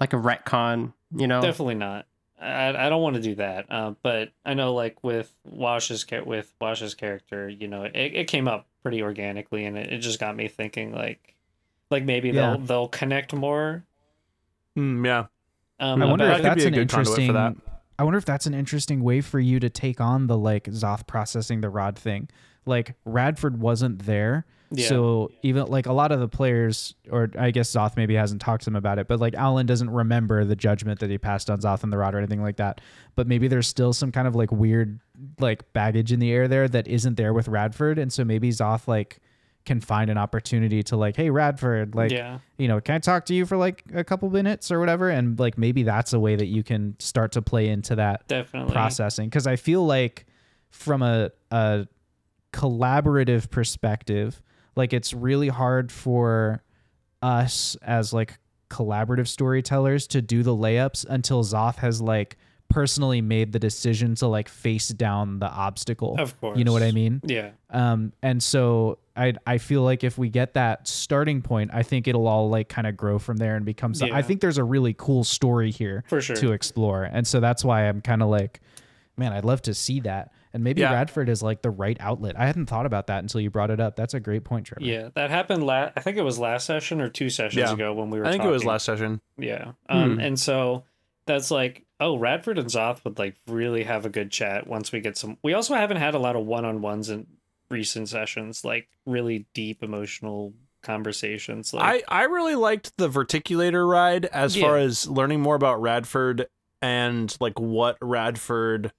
Speaker 4: like a retcon, you know?
Speaker 2: Definitely not. I, I don't want to do that. Uh, but I know like with Wash's with Wash's character, you know, it, it came up pretty organically, and it, it just got me thinking like, like maybe
Speaker 1: Yeah.
Speaker 2: they'll they'll connect more.
Speaker 3: Mm, yeah.
Speaker 2: Um,
Speaker 1: I wonder if that's an
Speaker 3: good for
Speaker 1: interesting.
Speaker 3: that.
Speaker 1: I wonder if that's an interesting way for you to take on the like Zoth processing the rod thing. Like Radford wasn't there,
Speaker 2: Yeah.
Speaker 1: so even like a lot of the players, or I guess Zoth maybe hasn't talked to him about it, but like Alan doesn't remember the judgment that he passed on Zoth and the rod or anything like that. But maybe there's still some kind of like weird like baggage in the air there that isn't there with Radford, and so maybe Zoth like can find an opportunity to like, hey Radford, like
Speaker 2: yeah,
Speaker 1: you know, can I talk to you for like a couple minutes or whatever? And like maybe that's a way that you can start to play into that
Speaker 2: definitely.
Speaker 1: processing. Cause I feel like from a, a collaborative perspective, like it's really hard for us as like collaborative storytellers to do the layups until Zoth has like personally made the decision to like face down the obstacle.
Speaker 2: Of course.
Speaker 1: You know what I mean?
Speaker 2: Yeah,
Speaker 1: Um, and so I I feel like if we get that starting point, I think it'll all like kind of grow from there and become. So, I think there's a really cool story here
Speaker 2: for sure.
Speaker 1: to explore, and so that's why I'm kind of like, man, I'd love to see that. And maybe
Speaker 3: Yeah.
Speaker 1: Radford is like the right outlet. I hadn't thought about that until you brought it up. That's a great point, Trevor.
Speaker 2: Yeah, that happened last. I think it was last session or two sessions
Speaker 3: Yeah.
Speaker 2: ago when we were.
Speaker 3: I think it was last session.
Speaker 2: Yeah. Um,
Speaker 4: Hmm.
Speaker 2: and so that's like, oh, Radford and Zoth would like really have a good chat once we get some. We also haven't had a lot of one on ones in recent sessions, like really deep emotional conversations. Like,
Speaker 3: I, I really liked the verticulator ride as far as learning more about Radford and like what Radford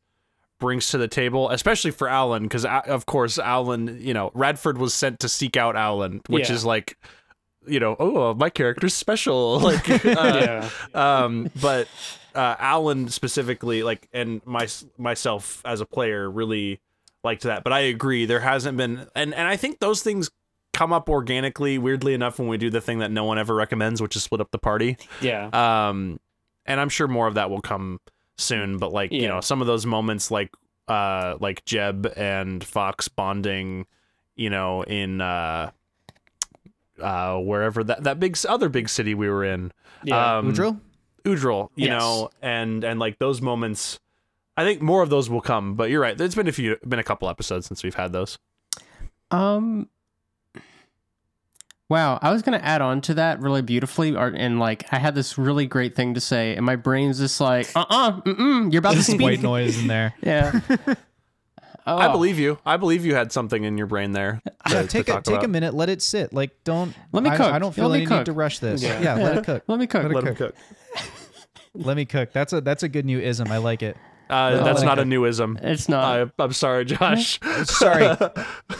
Speaker 3: brings to the table, especially for Alan, because of course Alan, you know, Radford was sent to seek out Alan, which
Speaker 2: Yeah.
Speaker 3: is like, you know, oh, my character's special, like, uh,
Speaker 2: yeah,
Speaker 3: um, but uh, Alan specifically, like, and my myself as a player really liked that. But I agree, there hasn't been, and and I think those things come up organically, weirdly enough, when we do the thing that no one ever recommends, which is split up the party.
Speaker 2: yeah,
Speaker 3: Um, and I'm sure more of that will come soon. But like, you know, some of those moments, like, uh, like Jeb and Fox bonding, you know, in uh, uh, wherever that that big other big city we were in.
Speaker 2: yeah.
Speaker 3: Um,
Speaker 1: Udril?
Speaker 3: Udril, you
Speaker 2: Yes.
Speaker 3: know, and and like those moments. I think more of those will come, but you're right. There's been a few, been a couple episodes since we've had those.
Speaker 4: Um. Wow, I was gonna add on to that really beautifully, and like I had this really great thing to say, and my brain's just like, uh, uh mm-mm, you're about to speak.
Speaker 1: White noise in there.
Speaker 4: Yeah. Oh,
Speaker 3: I believe you. I believe you had something in your brain there.
Speaker 1: Yeah, take
Speaker 3: to
Speaker 1: a
Speaker 3: talk
Speaker 1: take a minute. Let it sit. Like don't.
Speaker 4: Let me cook.
Speaker 1: I don't feel
Speaker 4: Let me
Speaker 1: any
Speaker 4: cook.
Speaker 1: need to rush this.
Speaker 2: Yeah.
Speaker 1: Yeah, let it cook.
Speaker 4: Let me cook.
Speaker 1: Let it
Speaker 3: Let him
Speaker 1: cook.
Speaker 3: cook.
Speaker 1: Let me cook. That's a that's a good new ism. I like it.
Speaker 3: Uh,
Speaker 1: Let
Speaker 3: that's not a
Speaker 1: cook.
Speaker 3: newism.
Speaker 4: It's not.
Speaker 3: I, I'm sorry, Josh.
Speaker 1: Sorry.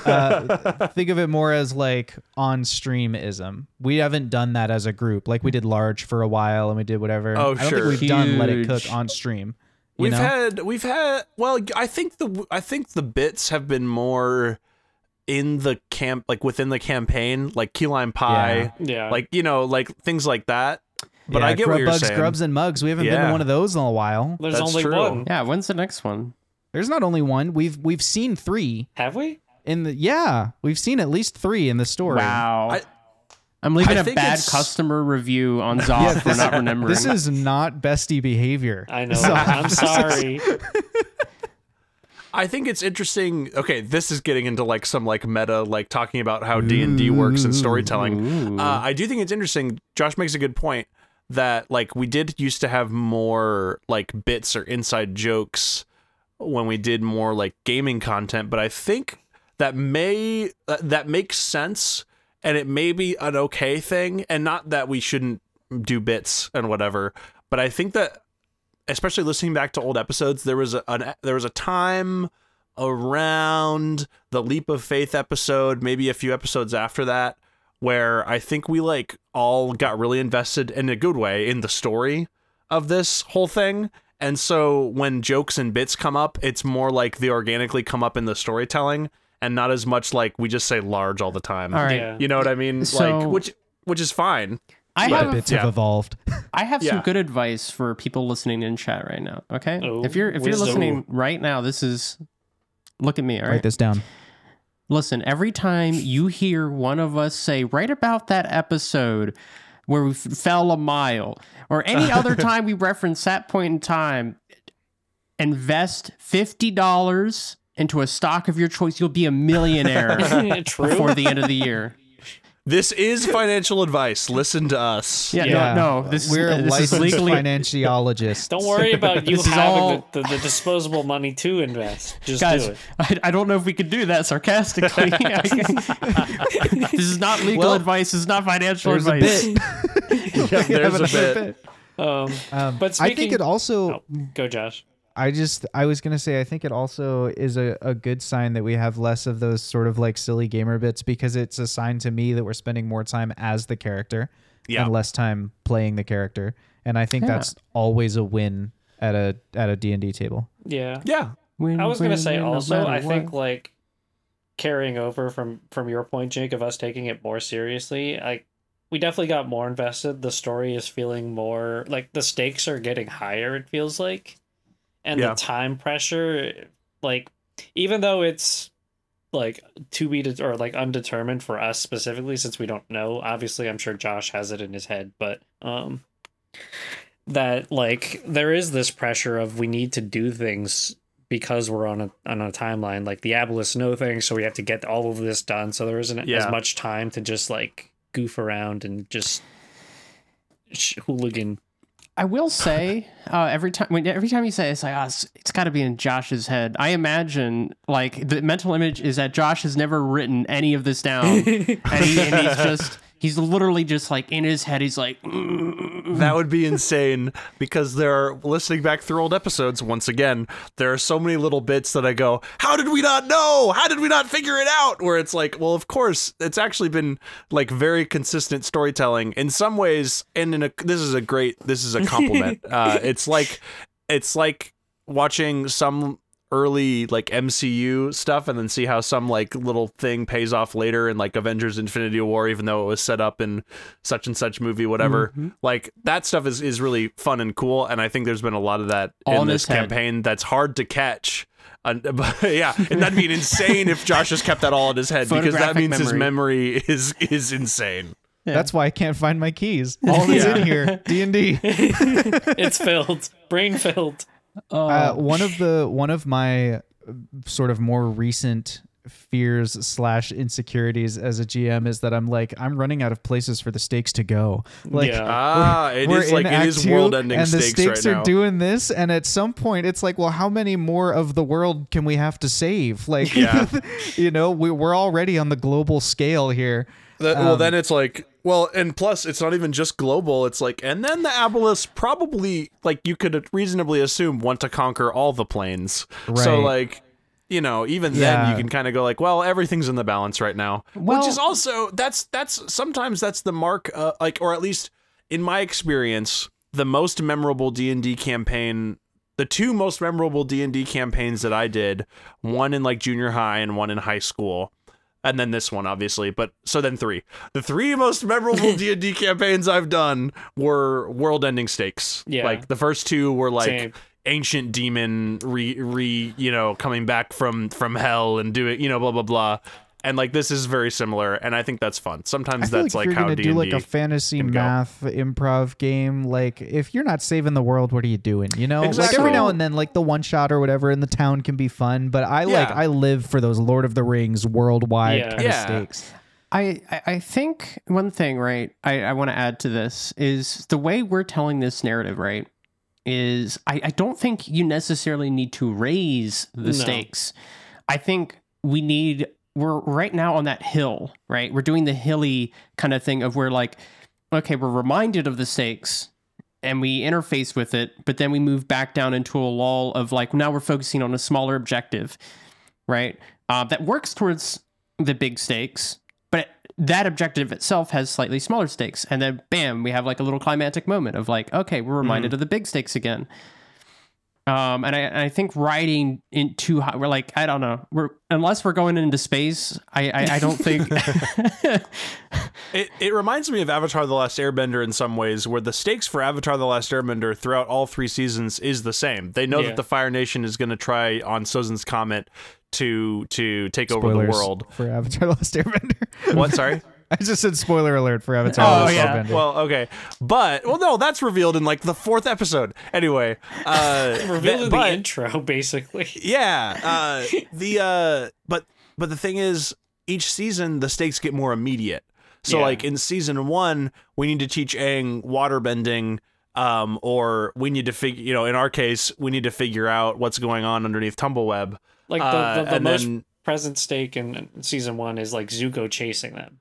Speaker 1: Uh, think of it more as like on stream ism. We haven't done that as a group. Like we did large for a while and we did whatever.
Speaker 3: Oh,
Speaker 1: I don't
Speaker 3: sure.
Speaker 1: think we've done let it cook on stream. You
Speaker 3: We've
Speaker 1: know?
Speaker 3: had we've had well I think the I think the bits have been more in the camp like within the campaign like key lime pie
Speaker 2: yeah.
Speaker 3: like you know like things like that but
Speaker 1: Yeah,
Speaker 3: I get
Speaker 1: grub
Speaker 3: what you're
Speaker 1: bugs,
Speaker 3: saying
Speaker 1: grubs, and mugs. We haven't been
Speaker 3: Yeah.
Speaker 1: to one of those in a while.
Speaker 2: there's
Speaker 3: that's
Speaker 2: only
Speaker 3: true.
Speaker 2: one.
Speaker 4: yeah. When's the next one?
Speaker 1: There's not only one. We've we've seen three
Speaker 2: Have we?
Speaker 1: in the yeah. We've seen at least three in the story.
Speaker 4: Wow.
Speaker 3: I-
Speaker 4: I'm leaving
Speaker 3: I
Speaker 4: a bad
Speaker 3: it's-
Speaker 4: customer review on Zoth for not remembering.
Speaker 1: This is not bestie behavior.
Speaker 2: I know.
Speaker 1: So-
Speaker 2: I'm sorry.
Speaker 3: I think it's interesting okay this is getting into like some like meta like talking about how D&D works and storytelling Uh, I do think it's interesting. Josh makes a good point that like we did used to have more like bits or inside jokes when we did more like gaming content, but I think that may uh, that makes sense and it may be an okay thing and not that we shouldn't do bits and whatever, but I think that especially listening back to old episodes, there was a an, there was a time around the leap of faith episode, maybe a few episodes after that, where I think we like all got really invested in a good way in the story of this whole thing. And so when jokes and bits come up, it's more like they organically come up in the storytelling and not as much like we just say large all the time.
Speaker 4: All right.
Speaker 2: Yeah.
Speaker 3: You know what I mean?
Speaker 4: So-
Speaker 3: like which which is fine.
Speaker 4: I
Speaker 1: The
Speaker 4: have
Speaker 1: bits
Speaker 3: yeah.
Speaker 1: have evolved.
Speaker 4: I have some good advice for people listening in chat right now. Okay,
Speaker 2: Oh,
Speaker 4: if you're if you're listening right now, this is look at me. All
Speaker 1: Write
Speaker 4: right,
Speaker 1: this down.
Speaker 4: Listen. Every time you hear one of us say right about that episode where we f- fell a mile, or any other time we reference that point in time, invest fifty dollars into a stock of your choice. You'll be a millionaire before the end of the year.
Speaker 3: This is financial advice. Listen to us.
Speaker 4: Yeah,
Speaker 2: Yeah.
Speaker 4: no, no. This
Speaker 1: We're
Speaker 4: is, this is legally
Speaker 1: financiologists.
Speaker 2: Don't worry about you having
Speaker 4: all-
Speaker 2: the, the, the disposable money to invest. Just
Speaker 4: Guys,
Speaker 2: do it.
Speaker 4: I, I don't know if we could do that sarcastically. this is not legal
Speaker 1: Well,
Speaker 4: advice. This is not financial
Speaker 1: There's a
Speaker 4: advice.
Speaker 1: bit.
Speaker 3: Yeah, there's a bit.
Speaker 2: Um,
Speaker 1: Um,
Speaker 2: But
Speaker 1: I think it also.
Speaker 2: oh, go, Josh.
Speaker 1: I just I was gonna say I think it also is a, a good sign that we have less of those sort of like silly gamer bits because it's a sign to me that we're spending more time as the character
Speaker 3: Yeah.
Speaker 1: and less time playing the character. And I think
Speaker 4: Yeah.
Speaker 1: that's always a win at a at a D and D table.
Speaker 2: Yeah.
Speaker 3: Yeah.
Speaker 4: Win,
Speaker 2: I was gonna say
Speaker 4: win,
Speaker 2: also,
Speaker 4: matter
Speaker 2: I think
Speaker 4: what.
Speaker 2: like carrying over from from your point, Jake, of us taking it more seriously, like we definitely got more invested. The story is feeling more like the stakes are getting higher. It feels like, and
Speaker 3: Yeah.
Speaker 2: the time pressure, like even though it's like to be det- or like undetermined for us specifically since we don't know obviously i'm sure josh has it in his head but um that like there is this pressure of we need to do things because we're on a on a timeline like the aboleths know things so we have to get all of this done so there isn't
Speaker 3: Yeah.
Speaker 2: as much time to just like goof around and just sh- hooligan
Speaker 4: I will say uh, every time when every time you say it, it's like oh, it's, it's got to be in Josh's head. I imagine like the mental image is that Josh has never written any of this down, and, he, and he's just he's literally just like in his head. He's like, "Mm."
Speaker 3: That would be insane because there are listening back through old episodes once again, there are so many little bits that I go, How did we not know? How did we not figure it out? Where it's like, well, of course, it's actually been like very consistent storytelling in some ways, and in a this is a great this is a compliment. uh it's like it's like watching some early like MCU stuff and then see how some like little thing pays off later in like Avengers Infinity War even though it was set up in such and such movie whatever
Speaker 4: Mm-hmm.
Speaker 3: like that stuff is is really fun and cool and I think there's been a lot of that
Speaker 4: All
Speaker 3: in
Speaker 4: in
Speaker 3: this
Speaker 4: head.
Speaker 3: campaign that's hard to catch and, but yeah and that'd be insane if Josh just kept that all in his head because that
Speaker 4: Photographic
Speaker 3: means his
Speaker 4: memory.
Speaker 3: memory is is insane
Speaker 4: Yeah.
Speaker 1: That's why I can't find my keys. All that's
Speaker 3: Yeah.
Speaker 1: in here, D and D.
Speaker 2: it's filled brain filled
Speaker 1: Uh, one of the one of my uh, sort of more recent fears slash insecurities as a GM is that I'm like I'm running out of places for the stakes to go. Like
Speaker 2: Yeah.
Speaker 3: ah it like
Speaker 1: in
Speaker 3: it
Speaker 1: Act
Speaker 3: is
Speaker 1: Two,
Speaker 3: world ending
Speaker 1: and the
Speaker 3: stakes,
Speaker 1: stakes
Speaker 3: right
Speaker 1: are
Speaker 3: now
Speaker 1: doing this, and at some point it's like, well, how many more of the world can we have to save? Like,
Speaker 3: Yeah.
Speaker 1: you know, we, we're already on the global scale here.
Speaker 3: That, well,
Speaker 1: Um,
Speaker 3: then it's like, well, and plus, it's not even just global. It's like, and then the Aboleths probably, like, you could reasonably assume, want to conquer all the planes. So, like, you know, even then you can kind of go like, well, everything's in the balance right now,
Speaker 4: Well-
Speaker 3: which is also that's that's sometimes that's the mark, uh, like, or at least in my experience, the most memorable D and D campaign. The two most memorable D and D campaigns that I did, one in like junior high and one in high school, and then this one obviously but so then three the three most memorable d&d campaigns i've done were world ending stakes
Speaker 2: Yeah.
Speaker 3: like the first two were like
Speaker 2: Same.
Speaker 3: ancient demon re re you know coming back from from hell and doing you know blah blah blah and like this is very similar and i think that's fun
Speaker 1: I
Speaker 3: sometimes
Speaker 1: feel
Speaker 3: that's
Speaker 1: like,
Speaker 3: like,
Speaker 1: if you're
Speaker 3: how
Speaker 1: gonna
Speaker 3: d&d
Speaker 1: do like a fantasy
Speaker 3: can go.
Speaker 1: math improv game, like if you're not saving the world, what are you doing? You know, like every now and then, like the one shot or whatever in the town can be fun, but I like I live for those Lord of the Rings worldwide
Speaker 2: Yeah.
Speaker 1: kind
Speaker 3: Yeah.
Speaker 1: of stakes.
Speaker 4: I, I I think one thing, right, I, I want to add to this is the way we're telling this narrative, right, is I, I don't think you necessarily need to raise the
Speaker 2: No.
Speaker 4: stakes. I think we need, we're right now on that hill, right? We're doing the hilly kind of thing of where, like, okay, we're reminded of the stakes and we interface with it, but then we move back down into a lull of like now we're focusing on a smaller objective, right? Uh, that works towards the big stakes, but that objective itself has slightly smaller stakes, and then bam, we have like a little climatic moment of like, okay, we're reminded of the big stakes again. Um, and I, and I think riding in too high, we're like, I don't know, we're unless we're going into space, I, I, I don't think.
Speaker 3: It, it reminds me of Avatar The Last Airbender in some ways, where the stakes for Avatar The Last Airbender throughout all three seasons is the same. They know
Speaker 2: Yeah.
Speaker 3: that the Fire Nation is going to try on Sozin's Comet to to take over the world.
Speaker 1: for Avatar: The Last Airbender.
Speaker 3: What? Sorry.
Speaker 1: I just said spoiler alert for Avatar:
Speaker 4: Oh, yeah.
Speaker 1: Airbender.
Speaker 3: Well, okay, but well, no, that's revealed in like the fourth episode. Anyway, uh,
Speaker 2: Revealed
Speaker 3: that-
Speaker 2: in
Speaker 3: but-
Speaker 2: the intro, basically.
Speaker 3: yeah, uh, the uh, but but the thing is, each season the stakes get more immediate. So
Speaker 2: Yeah.
Speaker 3: like in season one, we need to teach Aang water bending. Um, or we need to figure, you know, in our case, we need to figure out what's going on underneath Tumbleweb.
Speaker 2: Like the,
Speaker 3: Uh,
Speaker 2: the, the
Speaker 3: and
Speaker 2: most
Speaker 3: then-
Speaker 2: present stake in season one is like Zuko chasing them.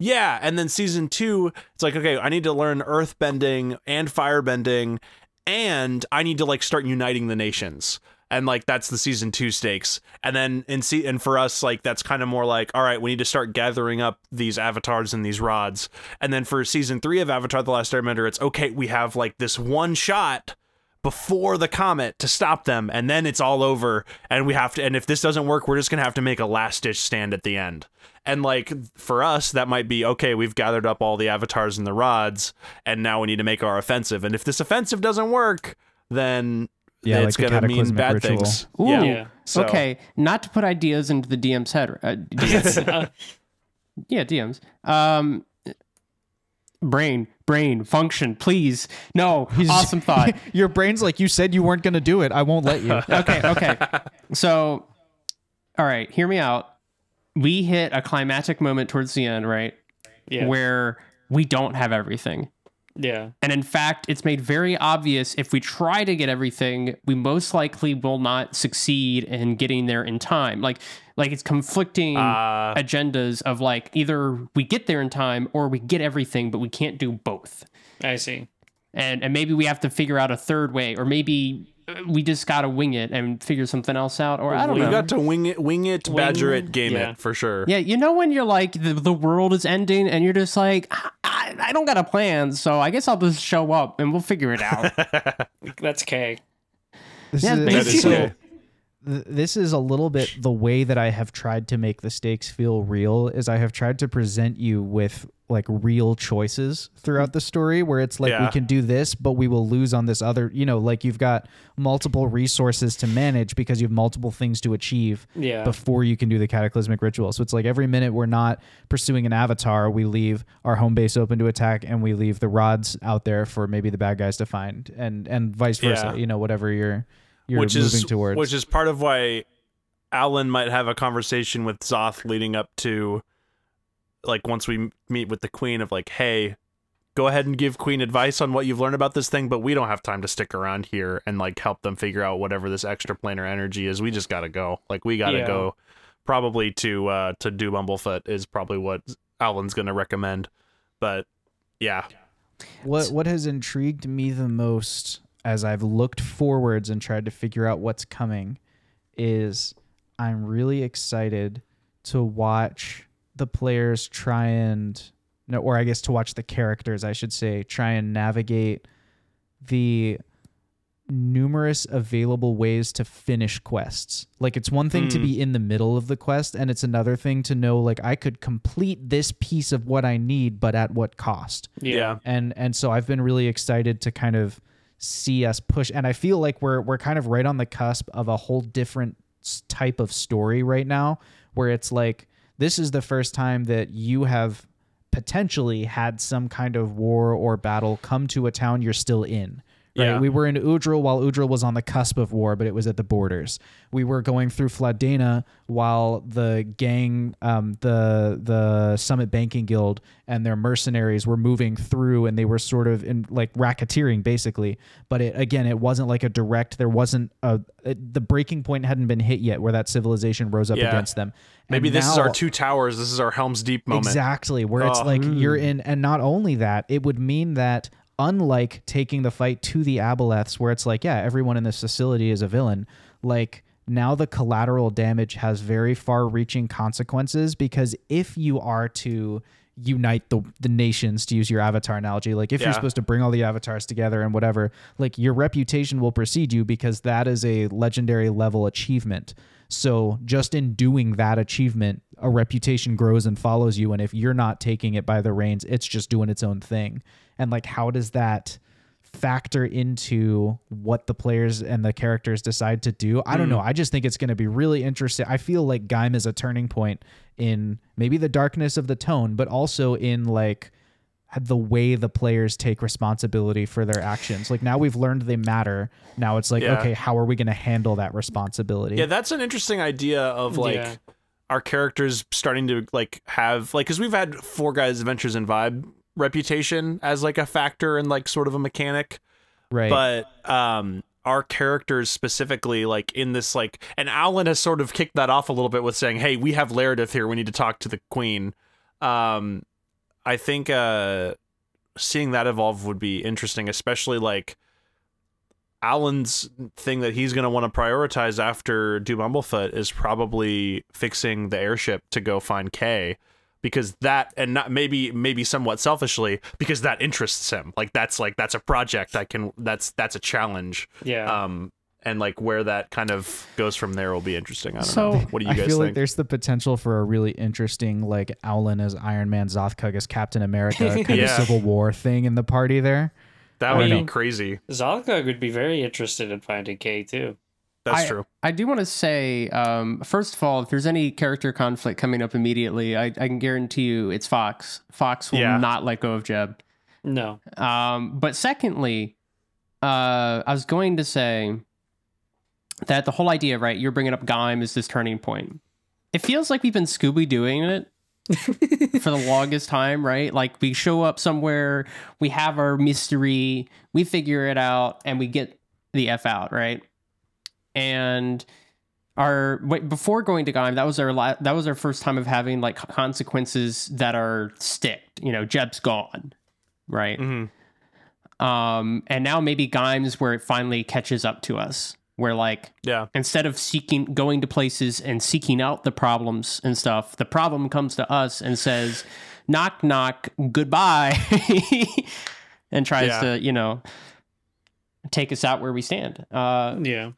Speaker 3: Yeah, and then season two, it's like, okay, I need to learn earth bending and fire bending, and I need to like start uniting the nations. And like that's the season two stakes. And then in see and for us, like that's kind of more like, all right, we need to start gathering up these avatars and these rods. And then for season three of Avatar The Last Airbender, it's okay, we have like this one shot before the comet to stop them, and then it's all over. And we have to and if this doesn't work, we're just gonna have to make a last ditch stand at the end. And like for us, that might be okay. We've gathered up all the avatars and the rods, and now we need to make our offensive. And if this offensive doesn't work, then
Speaker 1: Yeah,
Speaker 3: it's
Speaker 1: like
Speaker 3: gonna mean
Speaker 1: cataclysmic
Speaker 3: bad
Speaker 1: ritual.
Speaker 3: things.
Speaker 4: Ooh,
Speaker 3: Yeah.
Speaker 2: Yeah.
Speaker 3: So-
Speaker 4: okay. Not to put ideas into the DM's head. Uh, DMs. yeah, DMs. Um, brain, brain, function, please. No,
Speaker 1: He's-
Speaker 4: awesome thought.
Speaker 1: Your brain's like, you said you weren't going to do it. I won't let you.
Speaker 4: okay, okay. So, all right, hear me out. We hit a climatic moment towards the end, right?
Speaker 2: Yeah.
Speaker 4: Where we don't have everything.
Speaker 2: Yeah.
Speaker 4: And in fact, it's made very obvious if we try to get everything, we most likely will not succeed in getting there in time. Like like it's conflicting
Speaker 3: Uh,
Speaker 4: agendas of like either we get there in time or we get everything, but we can't do both.
Speaker 2: I see.
Speaker 4: And and maybe we have to figure out a third way, or maybe we just gotta wing it and figure something else out. Or I don't know.
Speaker 3: you
Speaker 4: know.
Speaker 3: got to wing it, wing it, badger it, game
Speaker 2: yeah.
Speaker 3: it for sure.
Speaker 4: yeah, you know when you're like the, the world is ending and you're just like I, I don't got a plan, so I guess I'll just show up and we'll figure it out.
Speaker 2: That's K.
Speaker 1: This
Speaker 4: Yeah,
Speaker 1: is,
Speaker 3: That is
Speaker 4: basically.
Speaker 1: Th- this is a little bit the way that I have tried to make the stakes feel real is I have tried to present you with like real choices throughout mm. the story where it's like we can do this but we will lose on this other you know like you've got multiple resources to manage because you have multiple things to achieve
Speaker 2: Yeah.
Speaker 1: before you can do the cataclysmic ritual so it's like every minute we're not pursuing an avatar we leave our home base open to attack and we leave the rods out there for maybe the bad guys to find and and vice versa
Speaker 3: Yeah.
Speaker 1: you know whatever you're you're
Speaker 3: which
Speaker 1: moving
Speaker 3: is
Speaker 1: towards
Speaker 3: which is part of why Alan might have a conversation with Zoth leading up to like once we meet with the queen of like hey go ahead and give queen advice on what you've learned about this thing but we don't have time to stick around here and like help them figure out whatever this extraplanar energy is. We just got to go. Like we got to
Speaker 2: Yeah.
Speaker 3: go probably to uh to do bumblefoot is probably what Alan's going to recommend. But yeah.
Speaker 1: What what has intrigued me the most as I've looked forwards and tried to figure out what's coming is I'm really excited to watch the players try and no or I guess to watch the characters I should say try and navigate the numerous available ways to finish quests. Like it's one thing to
Speaker 3: Hmm.
Speaker 1: be in the middle of the quest and it's another thing to know like I could complete this piece of what I need but at what cost
Speaker 3: yeah,
Speaker 1: and and so I've been really excited to kind of see us push and I feel like we're we're kind of right on the cusp of a whole different type of story right now where it's like this is the first time that you have potentially had some kind of war or battle come to a town you're still in right?
Speaker 3: Yeah.
Speaker 1: we were in Udril while Udril was on the cusp of war but it was at the borders. We were going through Fladena while the gang um, the the Summit Banking Guild and their mercenaries were moving through and they were sort of in like racketeering basically. But it again it wasn't like a direct there wasn't a it, the breaking point hadn't been hit yet where that civilization rose up
Speaker 3: Yeah.
Speaker 1: against them.
Speaker 3: Maybe
Speaker 1: And
Speaker 3: this is our two towers. This is our Helm's Deep moment.
Speaker 1: Exactly, where it's
Speaker 3: Oh.
Speaker 1: like you're in, and not only that, it would mean that unlike taking the fight to the aboleths where it's like yeah everyone in this facility is a villain like now the collateral damage has very far reaching consequences because if you are to unite the the nations to use your avatar analogy like if
Speaker 3: Yeah.
Speaker 1: you're supposed to bring all the avatars together and whatever like your reputation will precede you because that is a legendary level achievement so just in doing that achievement a reputation grows and follows you and if you're not taking it by the reins it's just doing its own thing and like how does that factor into what the players and the characters decide to do. I don't hmm. know. I just think it's going to be really interesting. I feel like Gaim is a turning point in maybe the darkness of the tone, but also in like the way the players take responsibility for their actions. Like now we've learned they matter. Now it's like,
Speaker 3: Yeah.
Speaker 1: okay, how are we going to handle that responsibility?
Speaker 3: Yeah, that's an interesting idea of like
Speaker 2: Yeah.
Speaker 3: our characters starting to like have like because we've had Four Guys Adventures in Vibe reputation as like a factor and like sort of a mechanic,
Speaker 1: right.
Speaker 3: but um our characters specifically like in this like and Alan has sort of kicked that off a little bit with saying, "Hey, we have Laredith here. We need to talk to the queen." Um I think uh seeing that evolve would be interesting, especially like Alan's thing that he's going to want to prioritize after Doom Bumblefoot is probably fixing the airship to go find Kay because that and not maybe maybe somewhat selfishly because that interests him. Like that's like that's a project I can that's that's a challenge.
Speaker 2: Yeah.
Speaker 3: Um and like where that kind of goes from there will be interesting. I don't
Speaker 4: So,
Speaker 3: know. What do you
Speaker 1: I
Speaker 3: guys
Speaker 1: feel like
Speaker 3: think?
Speaker 1: there's the potential for a really interesting like Owlin as Iron Man, Zothkug as Captain America kind of Civil War thing in the party there.
Speaker 3: that
Speaker 1: I
Speaker 3: would
Speaker 1: don't
Speaker 3: be
Speaker 1: know.
Speaker 3: crazy.
Speaker 2: Zothkug would be very interested in finding Kay too.
Speaker 3: That's
Speaker 4: I,
Speaker 3: true.
Speaker 4: I do want to say, um, first of all, if there's any character conflict coming up immediately, I, I can guarantee you it's Fox. Fox will
Speaker 3: Yeah.
Speaker 4: not let go of Jeb.
Speaker 2: No.
Speaker 4: Um, but secondly, uh, I was going to say that the whole idea, right? You're bringing up Gaim is this turning point. It feels like we've been Scooby doing it for the longest time, right? Like we show up somewhere, we have our mystery, we figure it out, and we get the f out, right? And our wait, before going to Gaim, that was our la- that was our first time of having like consequences that are sticked. You know, Jeb's gone, right?
Speaker 3: hmm
Speaker 4: Um, and now maybe Gaim's where it finally catches up to us, where like
Speaker 3: Yeah.
Speaker 4: instead of seeking going to places and seeking out the problems and stuff, the problem comes to us and says, "Knock, knock, goodbye," and tries
Speaker 3: Yeah.
Speaker 4: to you know take us out where we stand. Uh,
Speaker 2: Yeah.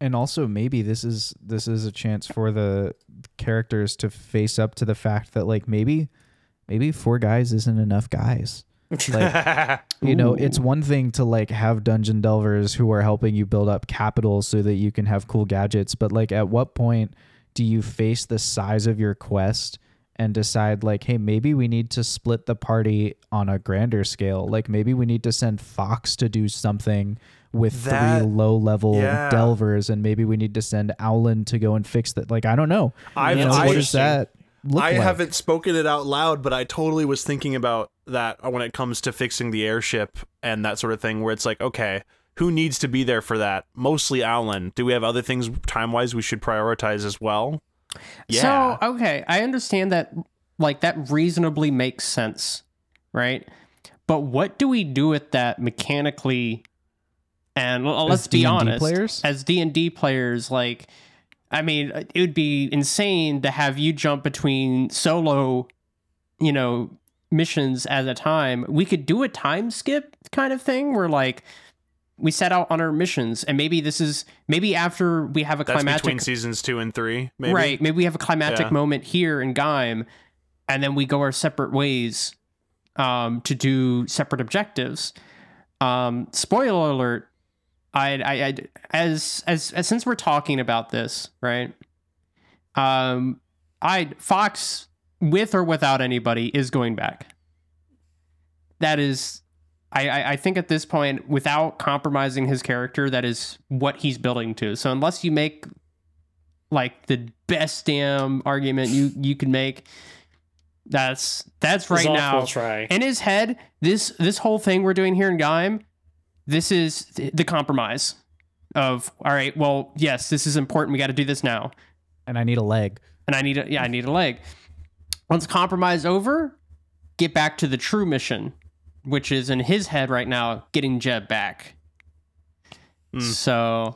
Speaker 1: and also maybe this is this is a chance for the characters to face up to the fact that like maybe maybe four guys isn't enough guys like you know it's one thing to like have dungeon delvers who are helping you build up capital so that you can have cool gadgets but like at what point do you face the size of your quest and decide like hey maybe we need to split the party on a grander scale. Like maybe we need to send fox to do something with
Speaker 3: That-
Speaker 1: three low level
Speaker 3: yeah.
Speaker 1: delvers and maybe we need to send Owlin to go and fix that. Like i don't know.
Speaker 3: I've,
Speaker 1: you know,
Speaker 3: I've,
Speaker 1: that look
Speaker 3: I
Speaker 1: like?
Speaker 3: haven't spoken it out loud, but I totally was thinking about that when it comes to fixing the airship and that sort of thing, where it's like, okay, who needs to be there for that? Mostly Alan. Do we have other things time wise we should prioritize as well? Yeah.
Speaker 4: So okay, I understand that. Like that reasonably makes sense, right? But what do we do with that mechanically? And l- let's be
Speaker 1: D&D
Speaker 4: honest,
Speaker 1: players?
Speaker 4: as D and D players, like, I mean, it would be insane to have you jump between solo, you know, missions at a time. We could do a time skip kind of thing where like. We set out on our missions, and maybe this is maybe after we have a
Speaker 3: That's
Speaker 4: climactic
Speaker 3: between seasons two and three, maybe.
Speaker 4: Right. Maybe we have a climactic
Speaker 3: Yeah.
Speaker 4: moment here in Gaim, and then we go our separate ways um, to do separate objectives. Um, spoiler alert. I, I, I as, as as since we're talking about this, right? Um, I Fox with or without anybody is going back. That is, I, I I think at this point, without compromising his character, that is what he's building to. So unless you make like the best damn argument you you can make. That's that's right now
Speaker 2: try.
Speaker 4: in his head. This this whole thing we're doing here in Gaim, this is the compromise of all right. Well, yes, this is important. We got to do this now,
Speaker 1: and i need a leg
Speaker 4: and I need a yeah, I need a leg. Once compromise over, get back to the true mission, which is in his head right now, getting Jeb back.
Speaker 3: Mm.
Speaker 4: So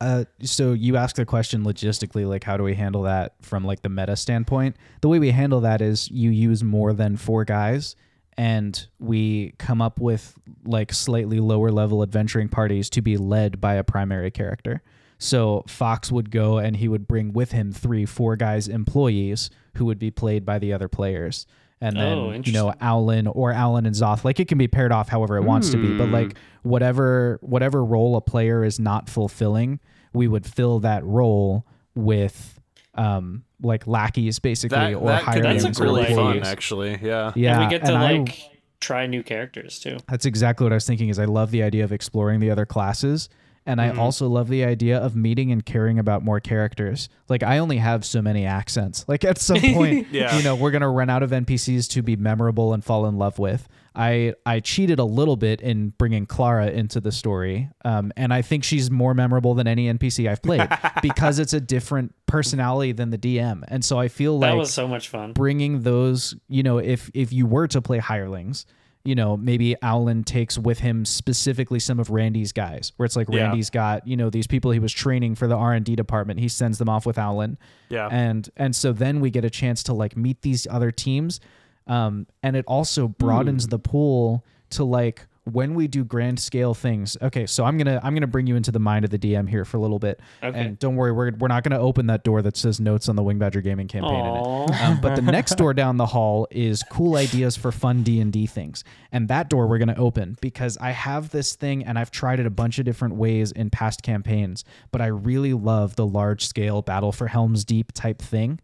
Speaker 1: Uh, so you ask the question logistically, like how do we handle that from like the meta standpoint? The way we handle that is you use more than four guys, and we come up with like slightly lower level adventuring parties to be led by a primary character. So Fox would go and he would bring with him three, four guys employees who would be played by the other players. And then
Speaker 2: Oh,
Speaker 1: you know Alan or Alan and Zoth, like it can be paired off however it wants to be, but
Speaker 4: Hmm.
Speaker 1: like whatever whatever role a player is not fulfilling, we would fill that role with um like lackeys basically
Speaker 3: That,
Speaker 1: or
Speaker 3: that could
Speaker 1: hirelings
Speaker 2: That's
Speaker 3: be
Speaker 1: or
Speaker 2: cool
Speaker 3: really fun, actually. Yeah.
Speaker 1: Yeah,
Speaker 2: and we get to
Speaker 1: I-
Speaker 2: like try new characters too.
Speaker 1: that's exactly what I was thinking. Is I love the idea of exploring the other classes, and I also love the idea of meeting and caring about more characters. Like I only have so many accents. Like at some point,
Speaker 3: Yeah.
Speaker 1: you know, we're gonna run out of NPCs to be memorable and fall in love with. I I cheated a little bit in bringing Clara into the story, um, and I think she's more memorable than any NPC I've played because it's a different personality than the DM, and so I feel like
Speaker 2: That was so much fun.
Speaker 1: bringing those you know if if you were to play hirelings you know maybe Alan takes with him specifically some of Randy's guys where it's like
Speaker 3: Yeah.
Speaker 1: Randy's got you know these people he was training for the R&D department he sends them off with Alan
Speaker 3: Yeah.
Speaker 1: and and so then we get a chance to like meet these other teams um and it also broadens the pool to like when we do grand scale things. Okay so i'm gonna i'm gonna bring you into the mind of the dm here for a little bit.
Speaker 2: Okay.
Speaker 1: and don't worry we're, we're not gonna open that door that says notes on the Winged Badger Gaming campaign in it. Um, but the next door down the hall is cool ideas for fun d&d things. And that door we're going to open because i have this thing and i've tried it a bunch of different ways in past campaigns but i really love the large scale battle for helms deep type thing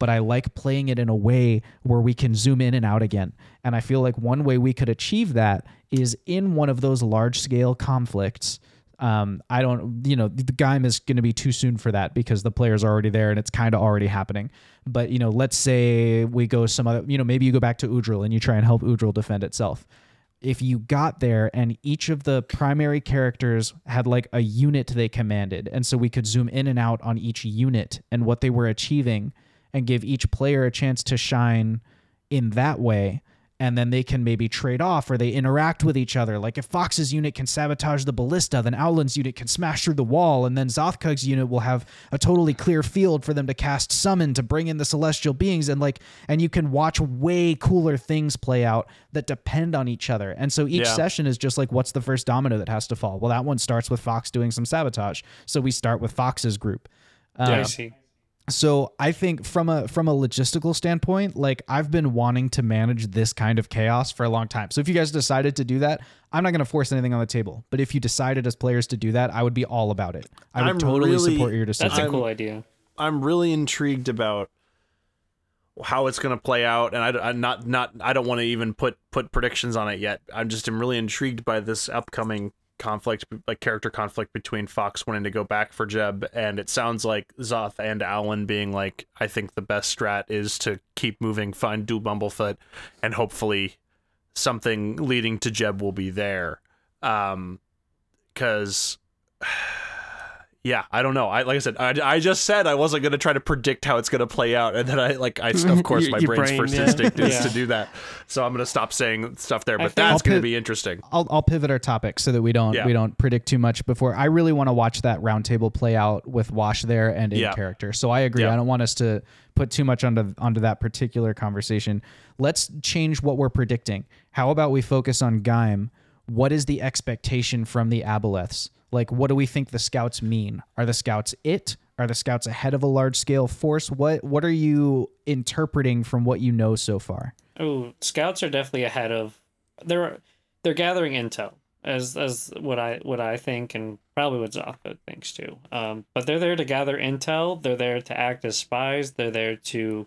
Speaker 1: but I like playing it in a way where we can zoom in and out again. And I feel like one way we could achieve that is in one of those large scale conflicts. Um, I don't, you know, the game is going to be too soon for that because the player's already there and it's kind of already happening. But, you know, let's say we go some other, you know, maybe you go back to Udril and you try and help Udril defend itself if you got there and each of the primary characters had like a unit they commanded and so we could zoom in and out on each unit and what they were achieving and give each player a chance to shine in that way. And then they can maybe trade off or they interact with each other. Like if fox's unit can sabotage the ballista then Owlin's unit can smash through the wall. And then zothkug's unit will have a totally clear field for them to cast summon to bring in the celestial beings. And like and you can watch way cooler things play out that depend on each other. And so each
Speaker 3: Yeah.
Speaker 1: session is just like what's the first domino that has to fall? Well that one starts with fox doing some sabotage. So we start with fox's group. Um,
Speaker 2: I see.
Speaker 1: So I think from a from a logistical standpoint, like I've been wanting to manage this kind of chaos for a long time. So if you guys decided to do that, I'm not going to force anything on the table. But if you decided as players to do that, I would be all about it. I would
Speaker 3: I'm
Speaker 1: totally
Speaker 3: really-
Speaker 1: support your decision.
Speaker 2: That's a
Speaker 3: I'm-
Speaker 2: cool idea.
Speaker 3: I'm really intrigued about how it's going to play out, and I, am not not I don't want to even put put predictions on it yet. I'm just I'm really intrigued by this upcoming conflict, like character conflict between Fox wanting to go back for Jeb, and it sounds like Zoth and Alan being like, I think the best strat is to keep moving, find do Bumblefoot, and hopefully something leading to Jeb will be there. Um, because yeah, I don't know. I like I said, I, I just said I wasn't gonna try to predict how it's gonna play out, and then I like I of course
Speaker 4: Your-
Speaker 3: my
Speaker 4: your
Speaker 3: brain's
Speaker 4: brain,
Speaker 3: first
Speaker 4: yeah.
Speaker 3: instinct is
Speaker 2: Yeah.
Speaker 3: to do that, so I'm gonna stop saying stuff there. But that's gonna be interesting.
Speaker 1: I'll, I'll pivot our topic so that we don't
Speaker 3: Yeah.
Speaker 1: we don't predict too much before. I really want to watch that roundtable play out with Wash there and in character. So I agree. I don't want us to put too much onto onto that particular conversation. Let's change what we're predicting. How about we focus on Gaim? What is the expectation from the Aboleths? Like, what do we think the scouts mean? Are the scouts it? Are the scouts ahead of a large scale force? What what are you interpreting from what you know so far?
Speaker 2: Oh, scouts are definitely ahead of. They're they're gathering intel as as what I what I think and probably what Zothkug thinks too. Um, but they're there to gather intel. They're there to act as spies. They're there to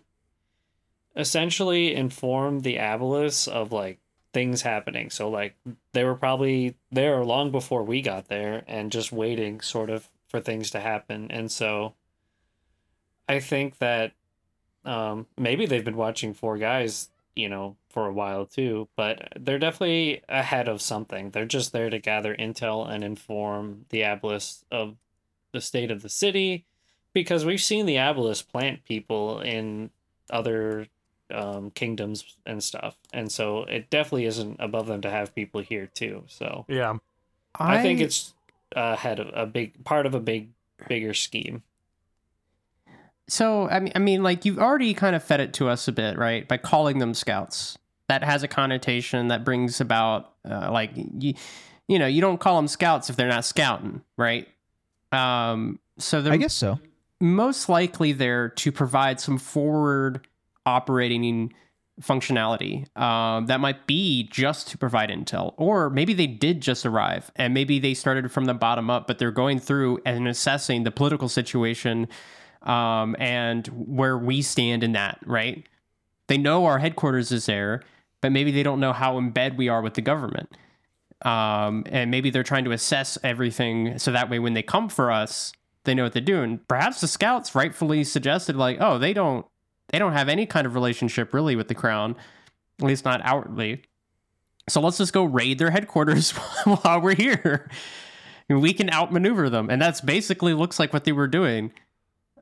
Speaker 2: essentially inform the Aboleths of like things happening. So like they were probably there long before we got there and just waiting sort of for things to happen. And so I think that um, maybe they've been watching Four Guys, you know, for a while too, but they're definitely ahead of something. They're just there to gather intel and inform the Aboleths of the state of the city because we've seen the Aboleths plant people in other um, kingdoms and stuff, and so it definitely isn't above them to have people here too. So
Speaker 3: Yeah.
Speaker 2: I, think it's ahead of a big part of a big bigger scheme.
Speaker 4: So I mean, I mean, like you've already kind of fed it to us a bit, right? By calling them scouts, that has a connotation that brings about, uh, like you, you know, you don't call them scouts if they're not scouting, right? Um, so they're
Speaker 1: I guess so.
Speaker 4: most likely there to provide some forward operating functionality um, that might be just to provide intel or maybe they did just arrive and maybe they started from the bottom up but they're going through and assessing the political situation um, and where we stand in that right? They know our headquarters is there but maybe they don't know how in bed we are with the government. Um, and maybe they're trying to assess everything so that way when they come for us they know what they're doing. Perhaps the scouts rightfully suggested like oh they don't they don't have any kind of relationship really with the crown at least not outwardly. So let's just go raid their headquarters while we're here. We can outmaneuver them. And that's basically looks like what they were doing.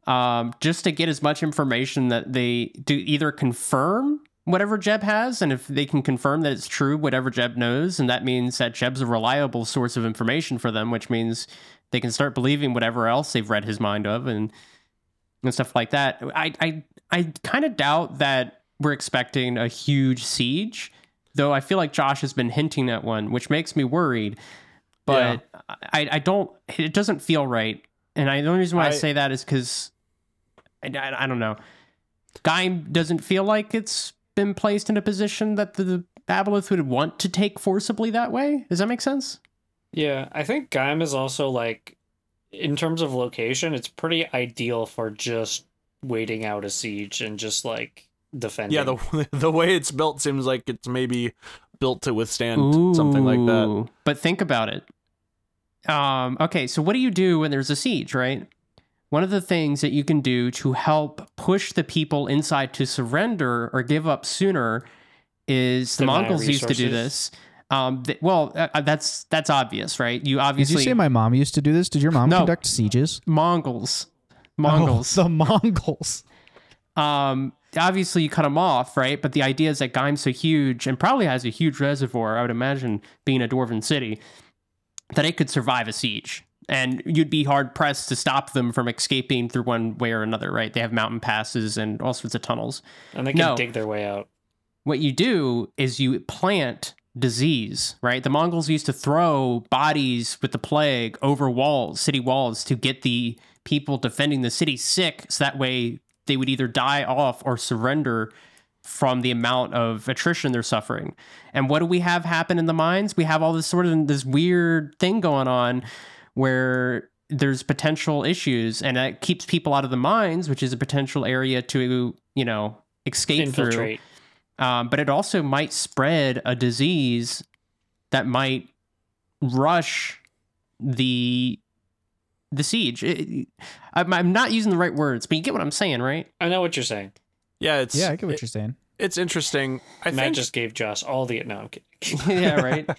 Speaker 4: Um, just to get as much information that they do either confirm whatever Jeb has, and if they can confirm that it's true, whatever Jeb knows, and that means that Jeb's a reliable source of information for them, which means they can start believing whatever else they've read his mind of and and stuff like that. I I I kind of doubt that we're expecting a huge siege, though I feel like Josh has been hinting at one, which makes me worried. But I, I don't. It doesn't feel right, and I, the only reason why I,
Speaker 3: I-
Speaker 4: say that is because I, I, I don't know. Guy doesn't feel like it's been placed in a position that the Aboleth would want to take forcibly that way. Does that make sense?
Speaker 2: Yeah, I think Gaim is also like, in terms of location, it's pretty ideal for just waiting out a siege and just like defending.
Speaker 3: Yeah, the the way it's built seems like it's maybe built to withstand something like that.
Speaker 4: But think about it. Um, okay, so what do you do when there's a siege, right? One of the things that you can do to help push the people inside to surrender or give up sooner is the
Speaker 2: Deny
Speaker 4: Mongols used to do this. Um, th- well, uh, uh, that's that's obvious, right? You obviously.
Speaker 1: Did you say my mom used to do this? Did your mom
Speaker 4: No.
Speaker 1: conduct sieges?
Speaker 4: Mongols, Mongols.
Speaker 1: Oh, the Mongols.
Speaker 4: um, obviously you cut them off, right? But the idea is that Gaim's so huge and probably has a huge reservoir, I would imagine, being a dwarven city, that it could survive a siege. And you'd be hard pressed to stop them from escaping through one way or another, right? They have mountain passes and all sorts of tunnels.
Speaker 2: and they can
Speaker 4: No.
Speaker 2: dig their way out.
Speaker 4: What you do is you plant disease, right? The Mongols used to throw bodies with the plague over walls, city walls, to get the people defending the city sick, so that way they would either die off or surrender from the amount of attrition they're suffering. And what do we have happen in the mines? We have all this sort of this weird thing going on where there's potential issues and that keeps people out of the mines, which is a potential area to, you know, escape through
Speaker 2: Infiltrate.
Speaker 4: Um, but it also might spread a disease that might rush the the siege. It- it- I'm, I'm not using the right words, but you get what I'm saying, right?
Speaker 2: I know what you're saying.
Speaker 3: Yeah, it's
Speaker 1: Yeah, I get what
Speaker 3: it-
Speaker 1: you're saying.
Speaker 3: it's interesting. I
Speaker 2: Matt
Speaker 3: think
Speaker 2: just gave Josh all the no. I'm kidding.
Speaker 4: yeah, right.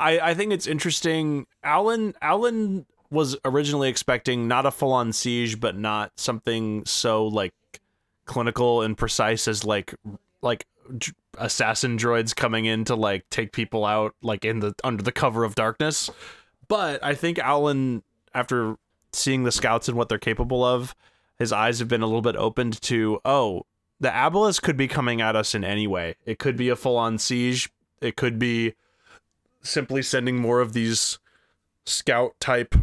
Speaker 3: I, I think it's interesting. Alan Alan was originally expecting not a full on siege, but not something so like clinical and precise as like like dr- assassin droids coming in to like take people out like in the under the cover of darkness. But I think Alan, after seeing the scouts and what they're capable of, his eyes have been a little bit opened to oh, the Aboleths could be coming at us in any way. It could be a full on siege. It could be simply sending more of these scout type